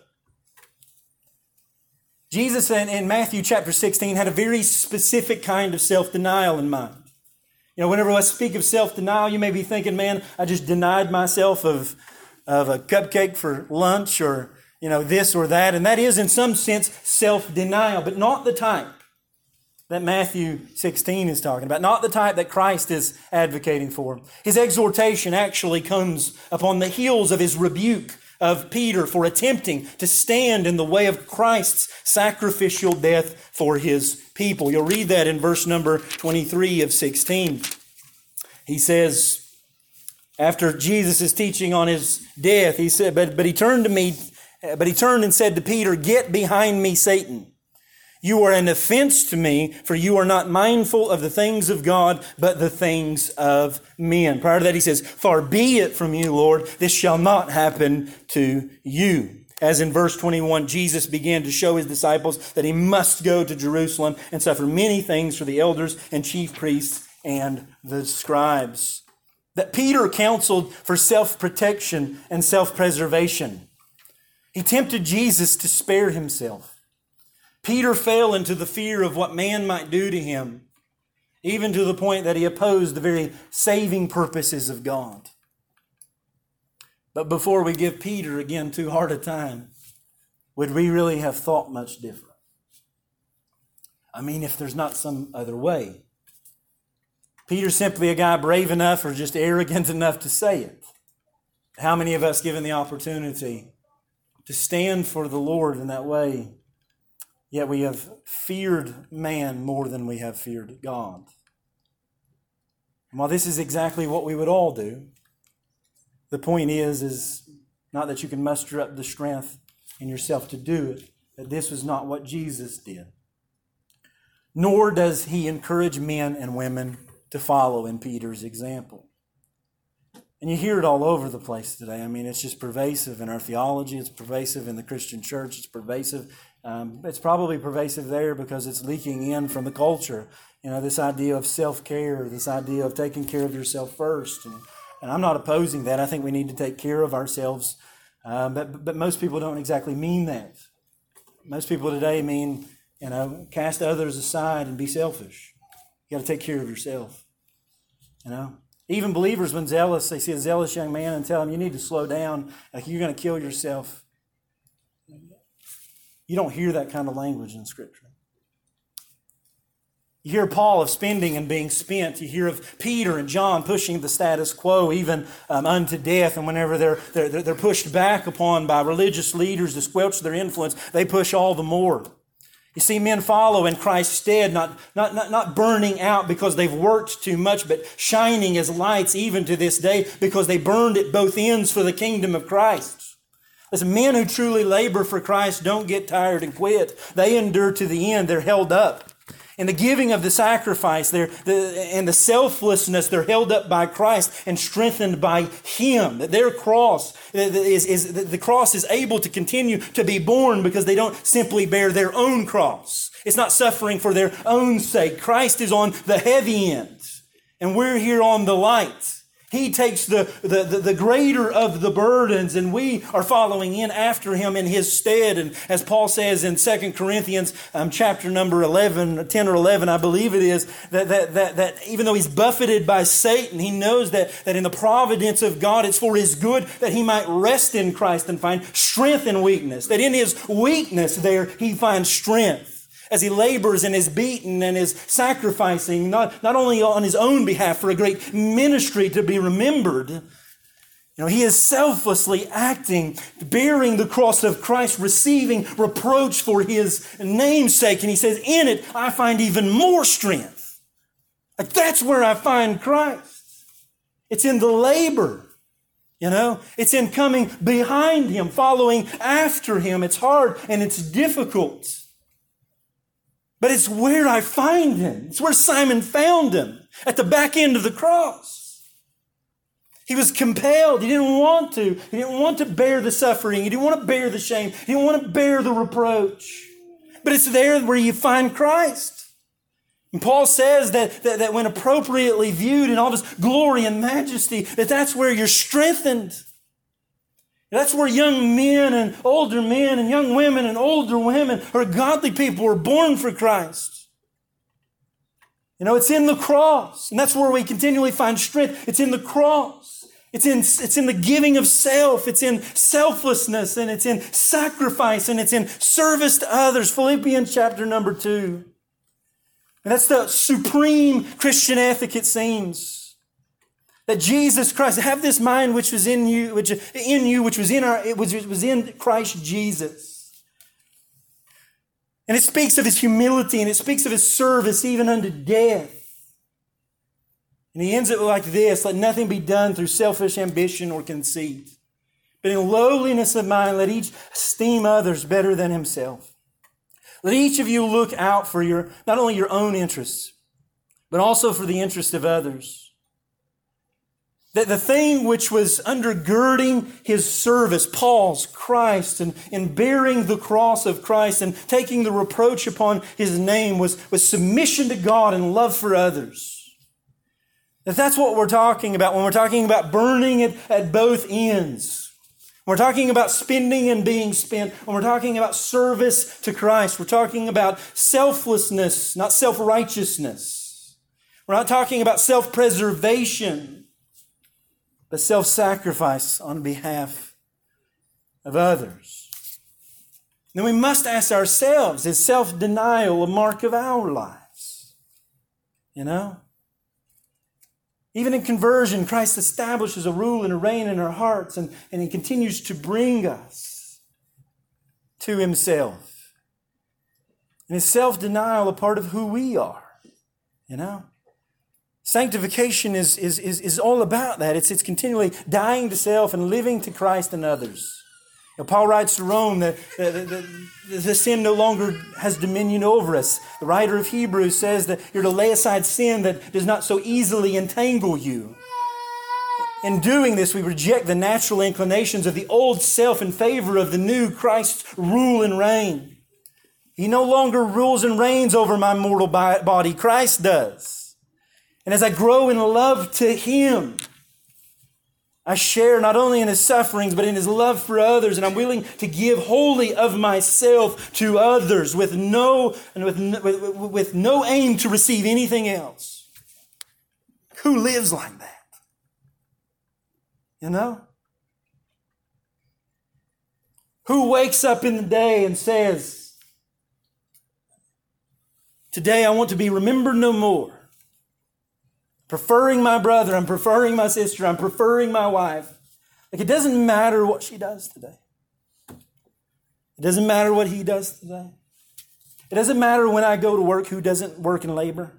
Jesus in, Matthew chapter 16 had a very specific kind of self denial in mind. You know, whenever I speak of self denial, you may be thinking, man, I just denied myself of, of a cupcake for lunch or, you know, this or that. And that is, in some sense, self denial, but not the type that Matthew 16 is talking about, not the type that Christ is advocating for. His exhortation actually comes upon the heels of his rebuke of Peter for attempting to stand in the way of Christ's sacrificial death for his people. You'll read that in verse number 23 of 16. He says, after Jesus is teaching on his death, he said, but, but he turned to me, but he turned and said to Peter, Get behind me, Satan. You are an offense to me, for you are not mindful of the things of God, but the things of men. Prior to that, he says, Far be it from you, Lord, this shall not happen to you. As in verse 21, Jesus began to show his disciples that he must go to Jerusalem and suffer many things for the elders and chief priests and the scribes. That Peter counseled for self protection and self preservation. He tempted Jesus to spare himself. Peter fell into the fear of what man might do to him, even to the point that he opposed the very saving purposes of God. But before we give Peter again too hard a time, would we really have thought much different? I mean, if there's not some other way. Peter's simply a guy brave enough or just arrogant enough to say it. How many of us, given the opportunity to stand for the Lord in that way, Yet we have feared man more than we have feared God. And while this is exactly what we would all do, the point is, is not that you can muster up the strength in yourself to do it, that this was not what Jesus did. Nor does he encourage men and women to follow in Peter's example. And you hear it all over the place today. I mean, it's just pervasive in our theology, it's pervasive in the Christian church, it's pervasive um, it's probably pervasive there because it's leaking in from the culture. You know, this idea of self care, this idea of taking care of yourself first. And, and, I'm not opposing that. I think we need to take care of ourselves. Um, but, but most people don't exactly mean that. Most people today mean, you know, cast others aside and be selfish. You got to take care of yourself. You know? Even believers, when zealous, they see a zealous young man and tell him, you need to slow down, like you're going to kill yourself. You don't hear that kind of language in Scripture. You hear Paul of spending and being spent. You hear of Peter and John pushing the status quo even um, unto death. And whenever they're, they're, they're pushed back upon by religious leaders to squelch their influence, they push all the more. You see men follow in Christ's stead, not, not, not, not burning out because they've worked too much, but shining as lights even to this day because they burned at both ends for the kingdom of Christ. Listen, men who truly labor for Christ don't get tired and quit. They endure to the end. They're held up. In the giving of the sacrifice they're, the, and the selflessness, they're held up by Christ and strengthened by Him. That their cross is, is, the cross is able to continue to be borne because they don't simply bear their own cross. It's not suffering for their own sake. Christ is on the heavy end, and we're here on the light. He takes the, the, the, the, greater of the burdens, and we are following in after him in his stead. And as Paul says in 2 Corinthians um, chapter number 11, 10 or 11, I believe it is, that, that, that, that even though he's buffeted by Satan, he knows that, that in the providence of God, it's for his good that he might rest in Christ and find strength in weakness. That in his weakness there, he finds strength as he labors and is beaten and is sacrificing, not, not only on his own behalf for a great ministry to be remembered, you know, he is selflessly acting, bearing the cross of Christ, receiving reproach for his namesake. And he says, In it, I find even more strength. Like that's where I find Christ. It's in the labor. You know, it's in coming behind him, following after him. It's hard and it's difficult. But it's where I find him. It's where Simon found him at the back end of the cross. He was compelled. He didn't want to. He didn't want to bear the suffering. He didn't want to bear the shame. He didn't want to bear the reproach. But it's there where you find Christ. And Paul says that, that, that when appropriately viewed in all this glory and majesty, that that's where you're strengthened. That's where young men and older men and young women and older women or godly people were born for Christ. You know, it's in the cross. And that's where we continually find strength. It's in the cross. It's in, it's in the giving of self. It's in selflessness and it's in sacrifice and it's in service to others. Philippians chapter number two. And that's the supreme Christian ethic, it seems. That Jesus Christ, have this mind which was in you, which in you, which was in our, it was, in Christ Jesus. And it speaks of his humility and it speaks of his service even unto death. And he ends it like this let nothing be done through selfish ambition or conceit, but in lowliness of mind, let each esteem others better than himself. Let each of you look out for your, not only your own interests, but also for the interest of others. That the thing which was undergirding his service, Paul's Christ, and in bearing the cross of Christ and taking the reproach upon his name was, was submission to God and love for others. That that's what we're talking about when we're talking about burning it at both ends. We're talking about spending and being spent. When we're talking about service to Christ. We're talking about selflessness, not self-righteousness. We're not talking about self-preservation but self sacrifice on behalf of others. Then we must ask ourselves is self denial a mark of our lives? You know? Even in conversion, Christ establishes a rule and a reign in our hearts, and, and He continues to bring us to Himself. And is self denial a part of who we are? You know? Sanctification is, is, is, is all about that. It's, it's continually dying to self and living to Christ and others. You know, Paul writes to Rome that, that, that, the sin no longer has dominion over us. The writer of Hebrews says that you're to lay aside sin that does not so easily entangle you. In doing this, we reject the natural inclinations of the old self in favor of the new Christ's rule and reign. He no longer rules and reigns over my mortal body, Christ does. And as I grow in love to Him, I share not only in His sufferings, but in His love for others. And I'm willing to give wholly of myself to others with no, and with, with, with no aim to receive anything else. Who lives like that? You know? Who wakes up in the day and says, Today I want to be remembered no more. Preferring my brother, I'm preferring my sister, I'm preferring my wife. Like it doesn't matter what she does today. It doesn't matter what he does today. It doesn't matter when I go to work who doesn't work in labor.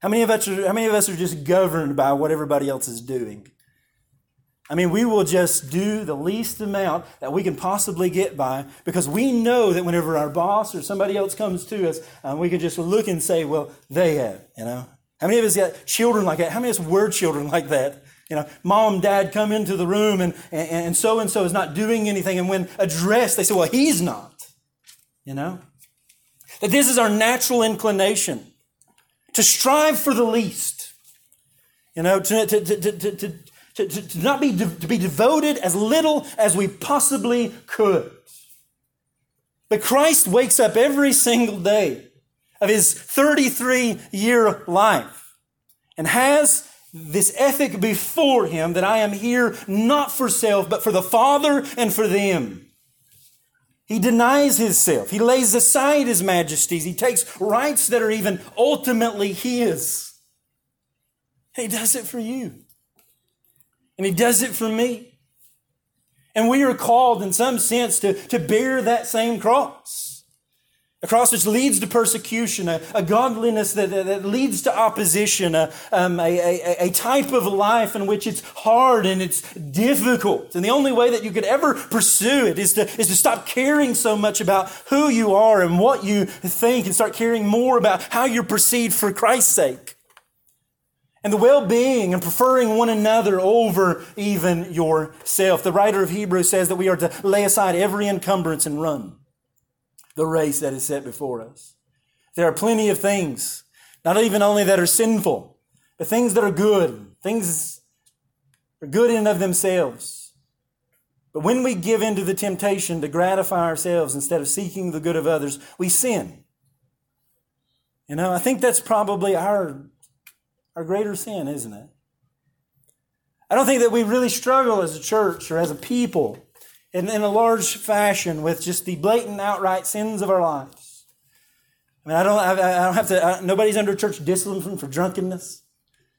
How many of us are, how many of us are just governed by what everybody else is doing? I mean, we will just do the least amount that we can possibly get by because we know that whenever our boss or somebody else comes to us, um, we can just look and say, well, they have, you know. How many of us got children like that? How many of us were children like that? You know, mom, dad come into the room and, and so and so is not doing anything. And when addressed, they say, well, he's not. You know? That this is our natural inclination to strive for the least. You know, to, to, to, to, to, to not be, to be devoted as little as we possibly could. But Christ wakes up every single day of his 33 year life and has this ethic before him that I am here not for self, but for the Father and for them. He denies himself. He lays aside his majesties. He takes rights that are even ultimately his. he does it for you. And he does it for me. And we are called, in some sense, to, to bear that same cross. A cross which leads to persecution, a, a godliness that, that, that, leads to opposition, a, um, a, a, a type of life in which it's hard and it's difficult. And the only way that you could ever pursue it is to, is to stop caring so much about who you are and what you think and start caring more about how you're perceived for Christ's sake. And the well being and preferring one another over even yourself. The writer of Hebrews says that we are to lay aside every encumbrance and run the race that is set before us. There are plenty of things, not even only that are sinful, but things that are good, things are good in and of themselves. But when we give in to the temptation to gratify ourselves instead of seeking the good of others, we sin. You know, I think that's probably our, our greater sin, isn't it? I don't think that we really struggle as a church or as a people in, in a large fashion with just the blatant, outright sins of our lives. I mean, I don't, I, I don't have to, I, nobody's under church discipline for drunkenness.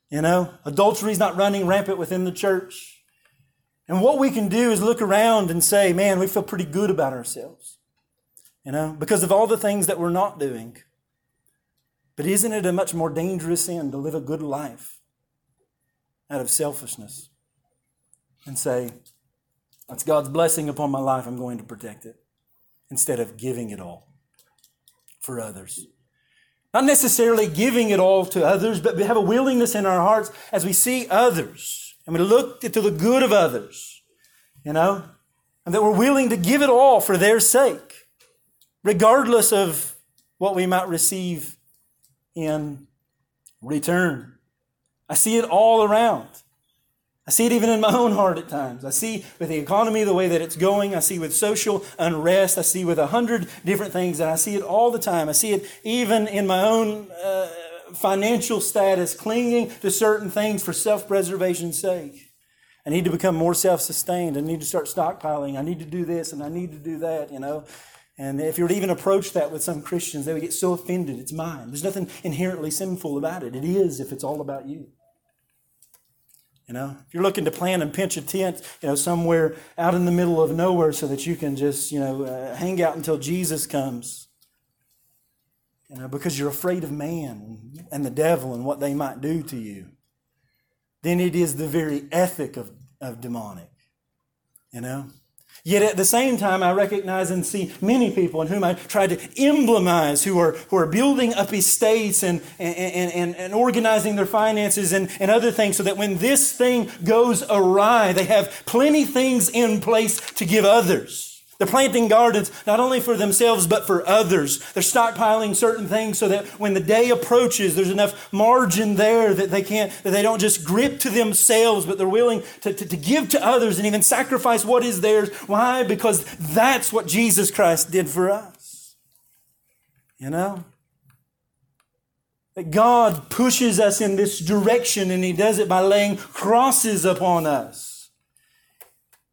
You know, adultery is not running rampant within the church. And what we can do is look around and say, man, we feel pretty good about ourselves. You know, because of all the things that we're not doing. But isn't it a much more dangerous sin to live a good life out of selfishness and say, that's God's blessing upon my life. I'm going to protect it instead of giving it all for others. Not necessarily giving it all to others, but we have a willingness in our hearts as we see others and we look to the good of others, you know, and that we're willing to give it all for their sake, regardless of what we might receive in return. I see it all around. I see it even in my own heart at times. I see with the economy the way that it's going. I see with social unrest. I see with a hundred different things, and I see it all the time. I see it even in my own uh, financial status, clinging to certain things for self preservation's sake. I need to become more self sustained. I need to start stockpiling. I need to do this and I need to do that, you know. And if you were to even approach that with some Christians, they would get so offended. It's mine. There's nothing inherently sinful about it. It is if it's all about you. You know, if you're looking to plan and pinch a tent, you know, somewhere out in the middle of nowhere so that you can just, you know, uh, hang out until Jesus comes. You know, because you're afraid of man and the devil and what they might do to you. Then it is the very ethic of, of demonic. You know? Yet at the same time, I recognize and see many people in whom I try to emblemize who are, who are building up estates and, and, and, and organizing their finances and, and other things so that when this thing goes awry, they have plenty things in place to give others. They're planting gardens not only for themselves, but for others. They're stockpiling certain things so that when the day approaches, there's enough margin there that they can't, that they don't just grip to themselves, but they're willing to, to, to give to others and even sacrifice what is theirs. Why? Because that's what Jesus Christ did for us. You know? That God pushes us in this direction and He does it by laying crosses upon us.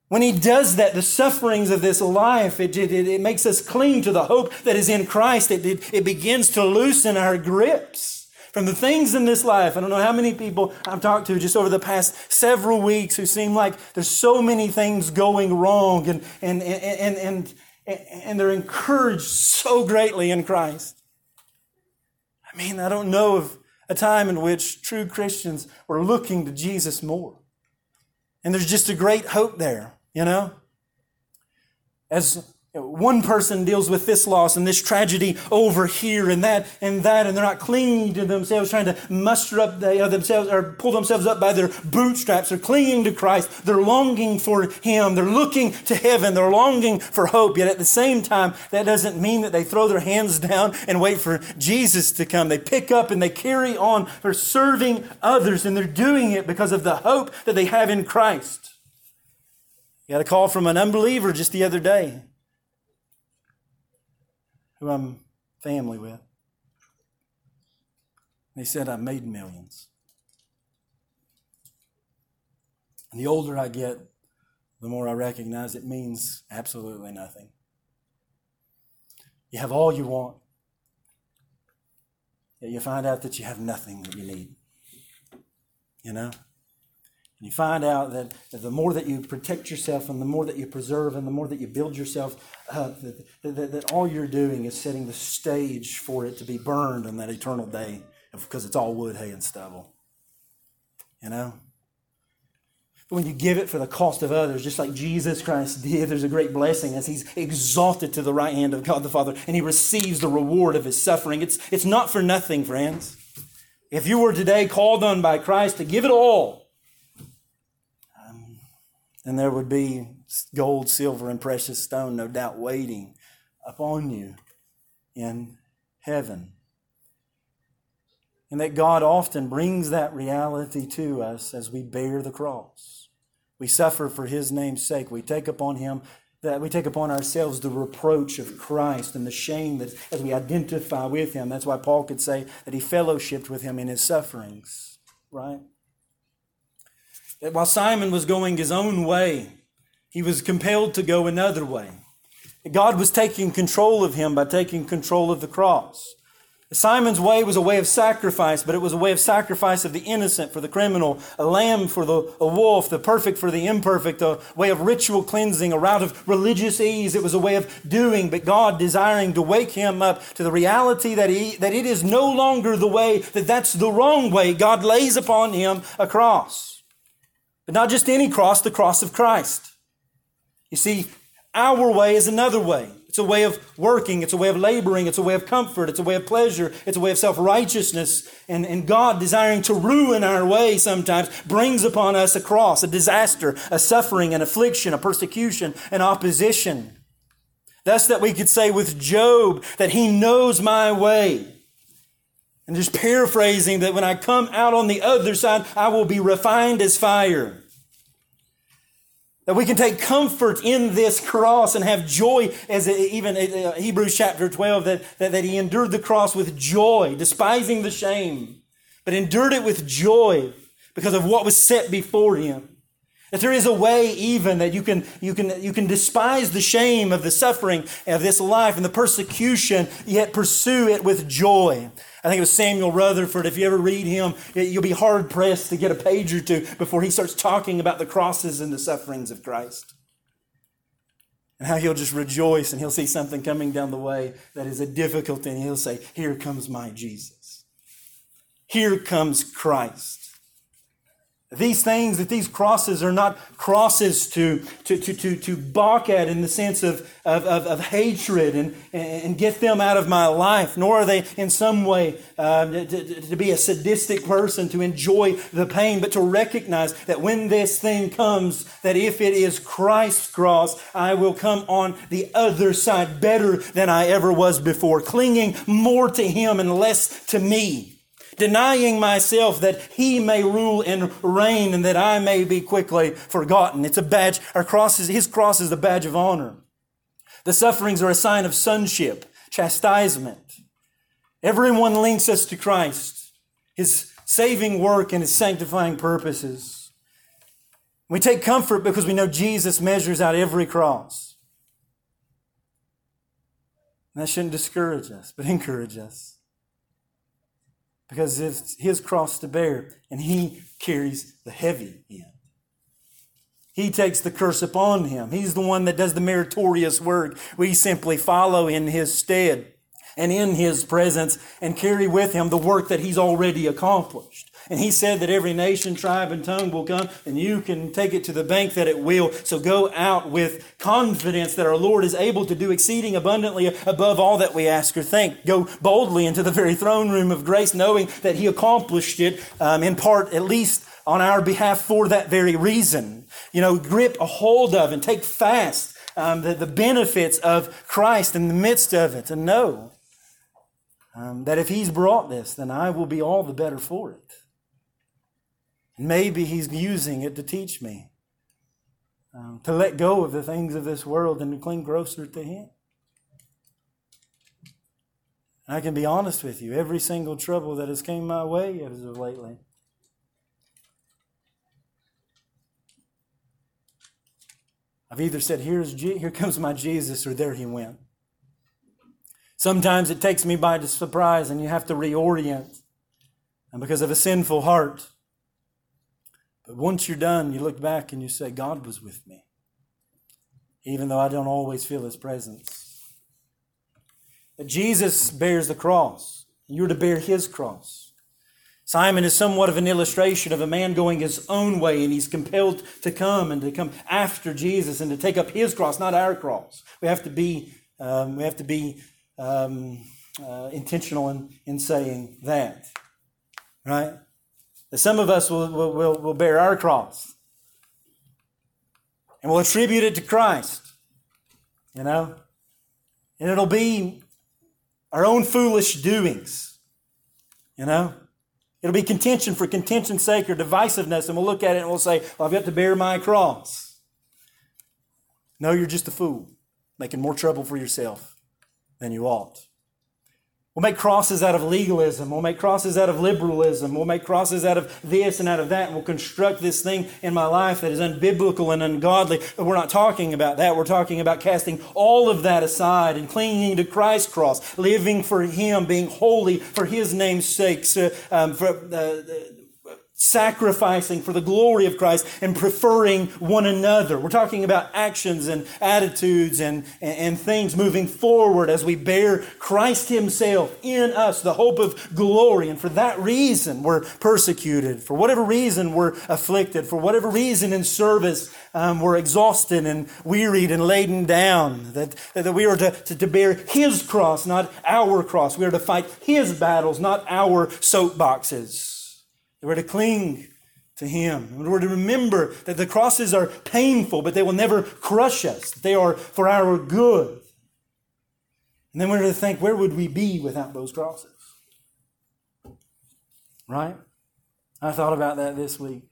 When he does that, the sufferings of this life, it, it, it makes us cling to the hope that is in Christ. It, it, it begins to loosen our grips from the things in this life. I don't know how many people I've talked to just over the past several weeks who seem like there's so many things going wrong and, and, and, and, and, and they're encouraged so greatly in Christ. I mean, I don't know of a time in which true Christians were looking to Jesus more. And there's just a great hope there, you know? As one person deals with this loss and this tragedy over here and that and that, and they're not clinging to themselves, trying to muster up you know, themselves or pull themselves up by their bootstraps. They're clinging to Christ. They're longing for Him. They're looking to heaven. They're longing for hope. Yet at the same time, that doesn't mean that they throw their hands down and wait for Jesus to come. They pick up and they carry on for serving others, and they're doing it because of the hope that they have in Christ. Got a call from an unbeliever just the other day who I'm family with. They said I made millions. And the older I get, the more I recognize it means absolutely nothing. You have all you want, yet you find out that you have nothing that you need. You know? And you find out that, the more that you protect yourself and the more that you preserve and the more that you build yourself up, that, that, that all you're doing is setting the stage for it to be burned on that eternal day because it's all wood, hay, and stubble. You know? But when you give it for the cost of others, just like Jesus Christ did, there's a great blessing as he's exalted to the right hand of God the Father and he receives the reward of his suffering. It's, it's not for nothing, friends. If you were today called on by Christ to give it all, and there would be gold, silver, and precious stone, no doubt, waiting upon you in heaven. And that God often brings that reality to us as we bear the cross. We suffer for His name's sake. We take upon Him that we take upon ourselves the reproach of Christ and the shame that as we identify with Him. That's why Paul could say that he fellowshipped with Him in His sufferings, right? That while Simon was going his own way, he was compelled to go another way. God was taking control of him by taking control of the cross. Simon's way was a way of sacrifice, but it was a way of sacrifice of the innocent for the criminal, a lamb for the a wolf, the perfect for the imperfect, a way of ritual cleansing, a route of religious ease. It was a way of doing, but God desiring to wake him up to the reality that he that it is no longer the way, that that's the wrong way. God lays upon him a cross. But not just any cross, the cross of Christ. You see, our way is another way. It's a way of working, it's a way of laboring, it's a way of comfort, it's a way of pleasure, it's a way of self righteousness. And, and God, desiring to ruin our way sometimes, brings upon us a cross, a disaster, a suffering, an affliction, a persecution, an opposition. Thus, that we could say with Job that he knows my way. And just paraphrasing that when I come out on the other side, I will be refined as fire. That we can take comfort in this cross and have joy, as even uh, Hebrews chapter 12, that, that, that he endured the cross with joy, despising the shame, but endured it with joy because of what was set before him. That there is a way even that you can, you can, you can despise the shame of the suffering of this life and the persecution, yet pursue it with joy. I think it was Samuel Rutherford. If you ever read him, you'll be hard pressed to get a page or two before he starts talking about the crosses and the sufferings of Christ. And how he'll just rejoice and he'll see something coming down the way that is a difficulty and he'll say, Here comes my Jesus. Here comes Christ. These things, that these crosses are not crosses to, to, to, to, to balk at in the sense of, of, of, of hatred and, and get them out of my life, nor are they in some way uh, to, to be a sadistic person to enjoy the pain, but to recognize that when this thing comes, that if it is Christ's cross, I will come on the other side better than I ever was before, clinging more to Him and less to me denying myself that he may rule and reign and that I may be quickly forgotten. It's a badge, our cross is, his cross is a badge of honor. The sufferings are a sign of sonship, chastisement. Everyone links us to Christ, his saving work and his sanctifying purposes. We take comfort because we know Jesus measures out every cross. And that shouldn't discourage us, but encourage us. Because it's his cross to bear, and he carries the heavy end. He takes the curse upon him. He's the one that does the meritorious work. We simply follow in his stead and in his presence and carry with him the work that he's already accomplished. And he said that every nation, tribe, and tongue will come, and you can take it to the bank that it will. So go out with confidence that our Lord is able to do exceeding abundantly above all that we ask or think. Go boldly into the very throne room of grace, knowing that he accomplished it um, in part, at least on our behalf, for that very reason. You know, grip a hold of and take fast um, the, the benefits of Christ in the midst of it, and know um, that if he's brought this, then I will be all the better for it. Maybe he's using it to teach me um, to let go of the things of this world and to cling closer to him. And I can be honest with you, every single trouble that has came my way as of lately. I've either said, Here's Je- here comes my Jesus, or there he went. Sometimes it takes me by surprise and you have to reorient. And because of a sinful heart, but once you're done, you look back and you say, God was with me, even though I don't always feel his presence. That Jesus bears the cross. You're to bear his cross. Simon is somewhat of an illustration of a man going his own way, and he's compelled to come and to come after Jesus and to take up his cross, not our cross. We have to be, um, we have to be um, uh, intentional in, in saying that, right? That some of us will, will, will bear our cross and we'll attribute it to Christ, you know? And it'll be our own foolish doings, you know? It'll be contention for contention's sake or divisiveness, and we'll look at it and we'll say, well, I've got to bear my cross. No, you're just a fool, making more trouble for yourself than you ought. We'll make crosses out of legalism. We'll make crosses out of liberalism. We'll make crosses out of this and out of that. And we'll construct this thing in my life that is unbiblical and ungodly. But we're not talking about that. We're talking about casting all of that aside and clinging to Christ's cross, living for Him, being holy for His name's sake, so, um, for, uh, sacrificing for the glory of Christ and preferring one another. We're talking about actions and attitudes and, and, and, things moving forward as we bear Christ Himself in us, the hope of glory. And for that reason, we're persecuted. For whatever reason, we're afflicted. For whatever reason in service, um, we're exhausted and wearied and laden down. That, that we are to, to, to bear His cross, not our cross. We are to fight His battles, not our soapboxes. We're to cling to Him. We're to remember that the crosses are painful, but they will never crush us. They are for our good. And then we're to think, where would we be without those crosses? Right? I thought about that this week.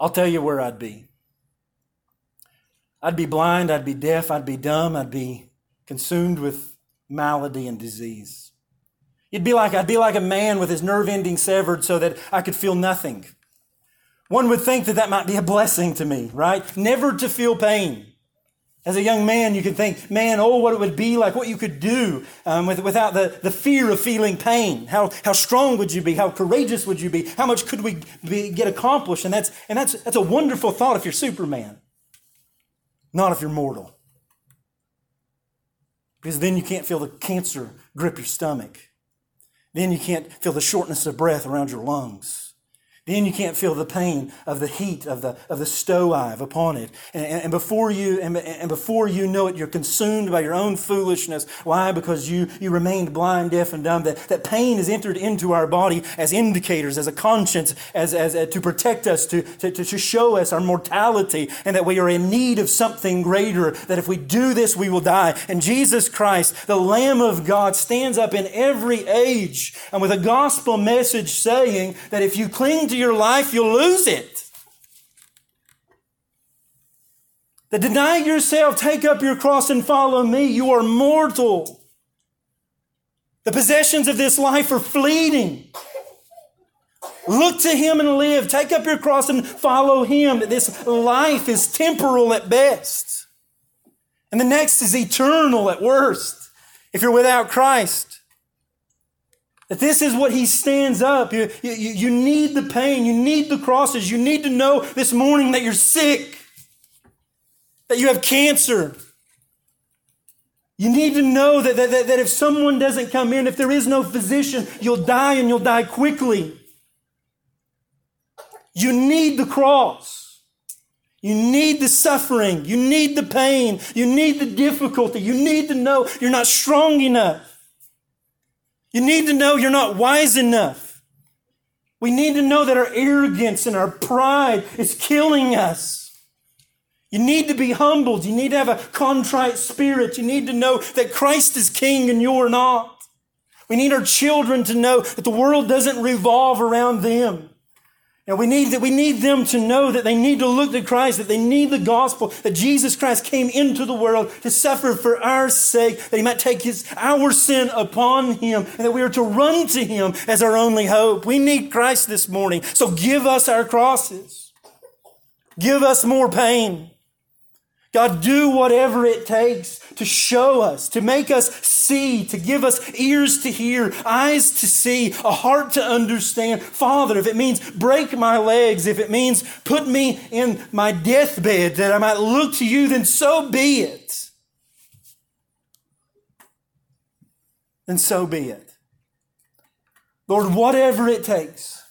I'll tell you where I'd be. I'd be blind, I'd be deaf, I'd be dumb, I'd be consumed with malady and disease. It'd be like I'd be like a man with his nerve ending severed so that I could feel nothing. One would think that that might be a blessing to me, right? Never to feel pain. As a young man, you could think, man, oh, what it would be like, what you could do um, with, without the, the fear of feeling pain. How, how strong would you be? How courageous would you be? How much could we be, get accomplished? And, that's, and that's, that's a wonderful thought if you're Superman, not if you're mortal. Because then you can't feel the cancer grip your stomach. Then you can't feel the shortness of breath around your lungs. Then you can't feel the pain of the heat of the, of the stove upon it. And, and, before you, and, and before you know it, you're consumed by your own foolishness. Why? Because you, you remained blind, deaf, and dumb. That, that pain is entered into our body as indicators, as a conscience, as, as, as to protect us, to, to, to show us our mortality, and that we are in need of something greater. That if we do this, we will die. And Jesus Christ, the Lamb of God, stands up in every age and with a gospel message saying that if you cling to your life, you'll lose it. That deny yourself, take up your cross and follow me. You are mortal. The possessions of this life are fleeting. Look to him and live. Take up your cross and follow him. This life is temporal at best. And the next is eternal at worst if you're without Christ. That this is what he stands up. You, you, you need the pain. You need the crosses. You need to know this morning that you're sick, that you have cancer. You need to know that, that, that if someone doesn't come in, if there is no physician, you'll die and you'll die quickly. You need the cross. You need the suffering. You need the pain. You need the difficulty. You need to know you're not strong enough. You need to know you're not wise enough. We need to know that our arrogance and our pride is killing us. You need to be humbled. You need to have a contrite spirit. You need to know that Christ is king and you're not. We need our children to know that the world doesn't revolve around them. And we need that we need them to know that they need to look to Christ, that they need the gospel, that Jesus Christ came into the world to suffer for our sake, that he might take his our sin upon him, and that we are to run to him as our only hope. We need Christ this morning. So give us our crosses. Give us more pain. God, do whatever it takes to show us, to make us see, to give us ears to hear, eyes to see, a heart to understand. Father, if it means break my legs, if it means put me in my deathbed that I might look to you, then so be it. Then so be it. Lord, whatever it takes.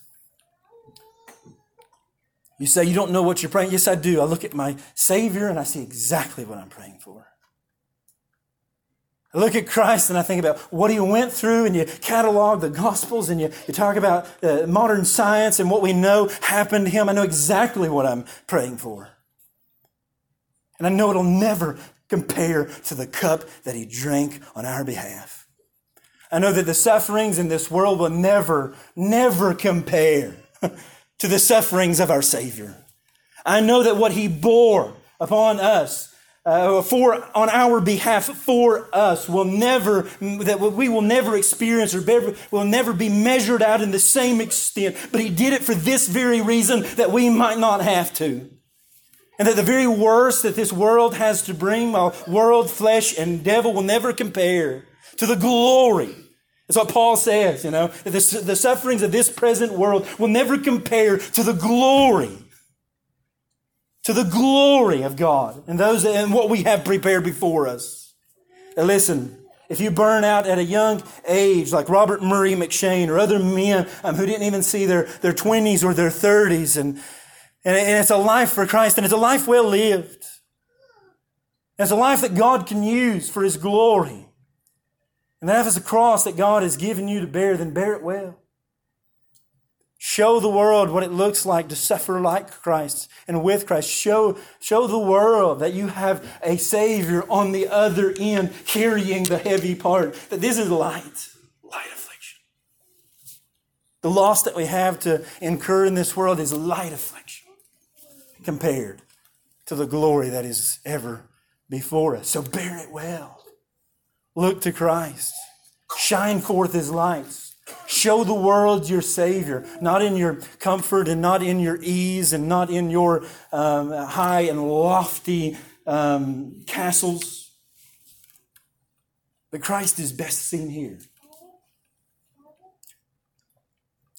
You say you don't know what you're praying. Yes, I do. I look at my Savior and I see exactly what I'm praying for. I look at Christ and I think about what he went through, and you catalog the Gospels and you, you talk about uh, modern science and what we know happened to him. I know exactly what I'm praying for. And I know it'll never compare to the cup that he drank on our behalf. I know that the sufferings in this world will never, never compare to the sufferings of our Savior. I know that what He bore upon us, uh, for on our behalf for us, will never that we will never experience or be, will never be measured out in the same extent. But He did it for this very reason that we might not have to. And that the very worst that this world has to bring, while world, flesh, and devil will never compare to the glory that's what Paul says, you know. The, the sufferings of this present world will never compare to the glory, to the glory of God and those and what we have prepared before us. Now listen, if you burn out at a young age, like Robert Murray M'Cheyne or other men um, who didn't even see their, their 20s or their 30s, and, and, and it's a life for Christ, and it's a life well lived. It's a life that God can use for His glory. And that if it's a cross that God has given you to bear, then bear it well. Show the world what it looks like to suffer like Christ and with Christ. Show, show the world that you have a Savior on the other end carrying the heavy part. That this is light, light affliction. The loss that we have to incur in this world is light affliction compared to the glory that is ever before us. So bear it well. Look to Christ. Shine forth his lights. Show the world your Savior, not in your comfort and not in your ease and not in your um, high and lofty um, castles. But Christ is best seen here.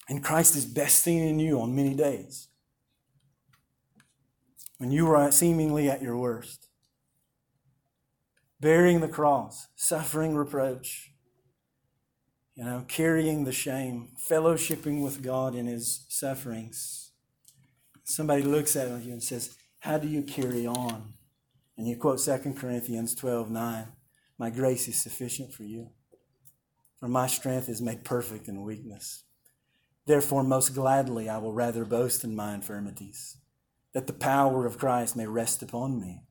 And Christ is best seen in you on many days. When you are seemingly at your worst bearing the cross, suffering reproach, you know, carrying the shame, fellowshipping with God in his sufferings. Somebody looks at you and says, How do you carry on? And you quote 2 Corinthians 12 9. My grace is sufficient for you, for my strength is made perfect in weakness. Therefore, most gladly I will rather boast in my infirmities, that the power of Christ may rest upon me.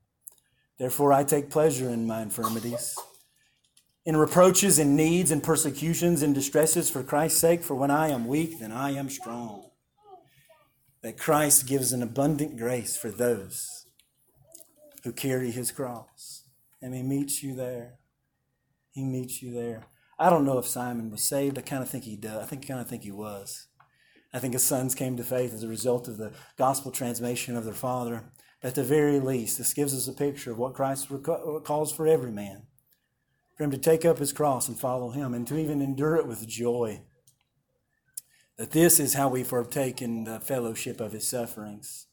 Therefore, I take pleasure in my infirmities, in reproaches, in needs, in persecutions, in distresses for Christ's sake. For when I am weak, then I am strong. That Christ gives an abundant grace for those who carry his cross. And he meets you there. He meets you there. I don't know if Simon was saved. I kind of think he does. I think kind of think he was. I think his sons came to faith as a result of the gospel transmission of their father. At the very least, this gives us a picture of what Christ calls for every man for him to take up his cross and follow him, and to even endure it with joy. That this is how we've in the fellowship of his sufferings.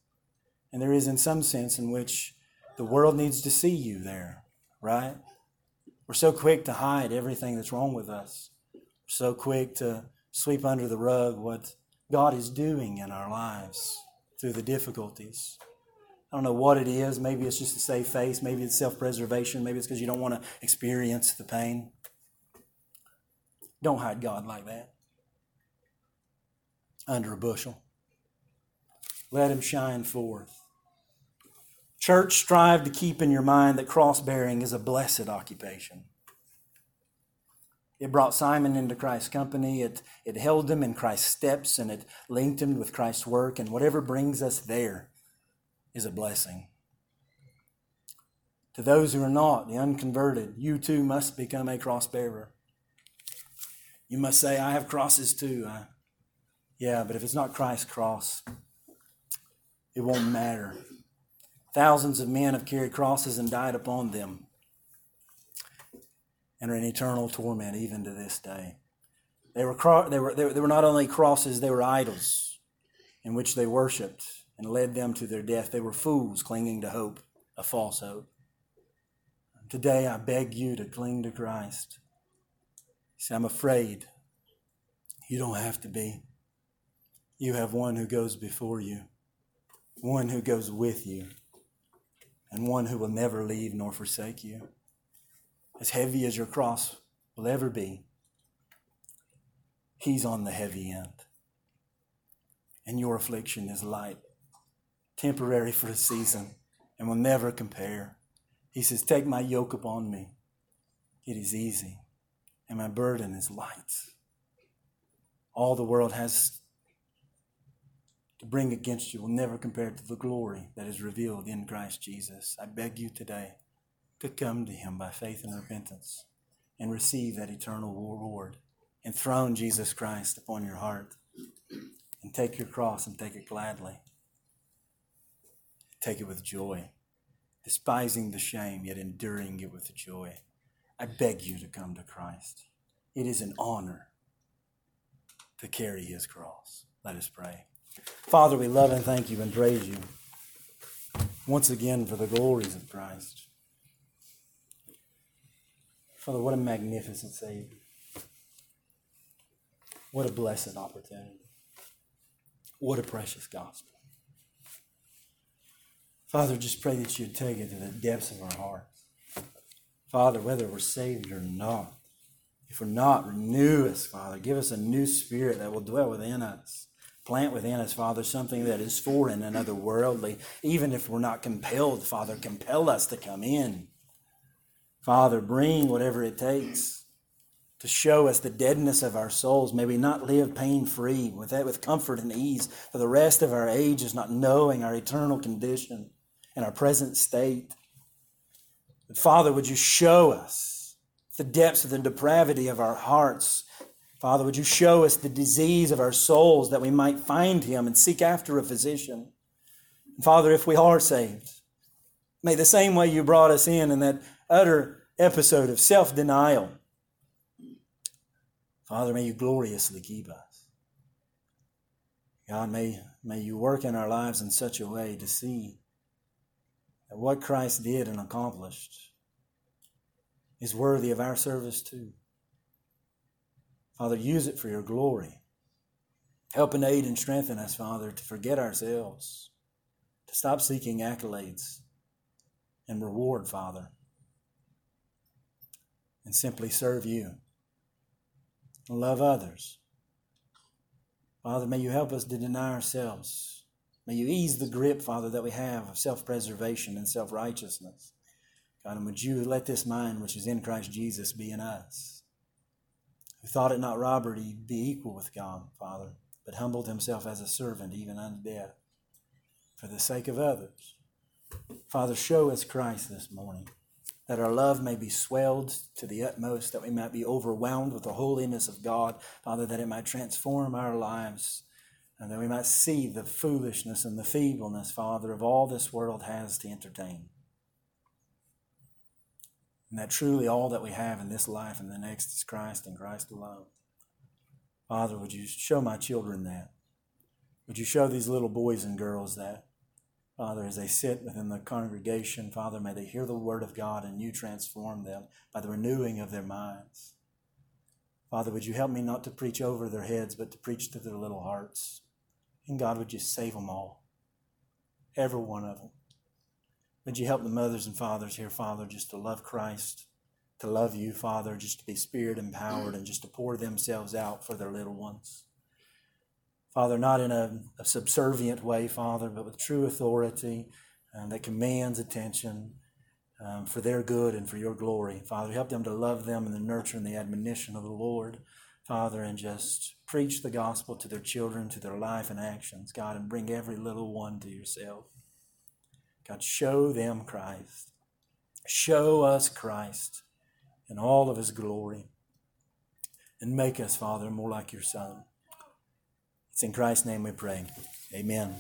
And there is, in some sense, in which the world needs to see you there, right? We're so quick to hide everything that's wrong with us. We're so quick to sweep under the rug what God is doing in our lives through the difficulties. I don't know what it is. Maybe it's just to save face. Maybe it's self preservation. Maybe it's because you don't want to experience the pain. Don't hide God like that under a bushel. Let Him shine forth. Church, strive to keep in your mind that cross bearing is a blessed occupation. It brought Simon into Christ's company. It, it held him in Christ's steps and it linked him with Christ's work. And whatever brings us there is a blessing. To those who are not, the unconverted, you too must become a cross bearer. You must say, I have crosses too. I, yeah, but if it's not Christ's cross, it won't matter. Thousands of men have carried crosses and died upon them and are in eternal torment even to this day. They were, they were, they were not only crosses, they were idols in which they worshiped and led them to their death. They were fools clinging to hope, a false hope. Today, I beg you to cling to Christ. See, I'm afraid. You don't have to be. You have one who goes before you, one who goes with you and one who will never leave nor forsake you. As heavy as your cross will ever be, He's on the heavy end. And your affliction is light, temporary for a season, and will never compare. He says, Take my yoke upon me. It is easy, and my burden is light. All the world has to bring against you will never compare to the glory that is revealed in Christ Jesus. I beg you today to come to Him by faith and repentance and receive that eternal reward. Enthrone Jesus Christ upon your heart and take your cross and take it gladly. Take it with joy, despising the shame, yet enduring it with joy. I beg you to come to Christ. It is an honor to carry His cross. Let us pray. Father, we love and thank you and praise you once again for the glories of Christ. Father, what a magnificent Savior. What a blessed opportunity. What a precious gospel. Father, just pray that you'd take it to the depths of our hearts. Father, whether we're saved or not, if we're not, renew us, Father. Give us a new spirit that will dwell within us. Plant within us, Father, something that is foreign and otherworldly. Even if we're not compelled, Father, compel us to come in. Father, bring whatever it takes to show us the deadness of our souls. May we not live pain free with that, with comfort and ease for the rest of our ages, not knowing our eternal condition and our present state. Father, would you show us the depths of the depravity of our hearts Father, would you show us the disease of our souls that we might find him and seek after a physician? And Father, if we are saved, may the same way you brought us in in that utter episode of self denial, Father, may you gloriously keep us. God, may, may you work in our lives in such a way to see that what Christ did and accomplished is worthy of our service too. Father, use it for your glory. Help and aid and strengthen us, Father, to forget ourselves, to stop seeking accolades and reward, Father, and simply serve you and love others. Father, may you help us to deny ourselves. May you ease the grip, Father, that we have of self preservation and self righteousness. God, and would you let this mind which is in Christ Jesus be in us? who thought it not robbery to be equal with God, Father, but humbled himself as a servant, even unto death, for the sake of others. Father, show us Christ this morning, that our love may be swelled to the utmost, that we might be overwhelmed with the holiness of God, Father, that it might transform our lives and that we might see the foolishness and the feebleness, Father, of all this world has to entertain. And that truly all that we have in this life and the next is Christ and Christ alone. Father, would you show my children that? Would you show these little boys and girls that? Father, as they sit within the congregation, Father, may they hear the word of God and you transform them by the renewing of their minds. Father, would you help me not to preach over their heads, but to preach to their little hearts? And God, would just save them all? Every one of them. Would you help the mothers and fathers here, Father, just to love Christ, to love you, Father, just to be spirit empowered and just to pour themselves out for their little ones? Father, not in a, a subservient way, Father, but with true authority um, that commands attention um, for their good and for your glory. Father, help them to love them in the nurture and the admonition of the Lord, Father, and just preach the gospel to their children, to their life and actions, God, and bring every little one to yourself. God, show them Christ. Show us Christ in all of his glory. And make us, Father, more like your Son. It's in Christ's name we pray. Amen.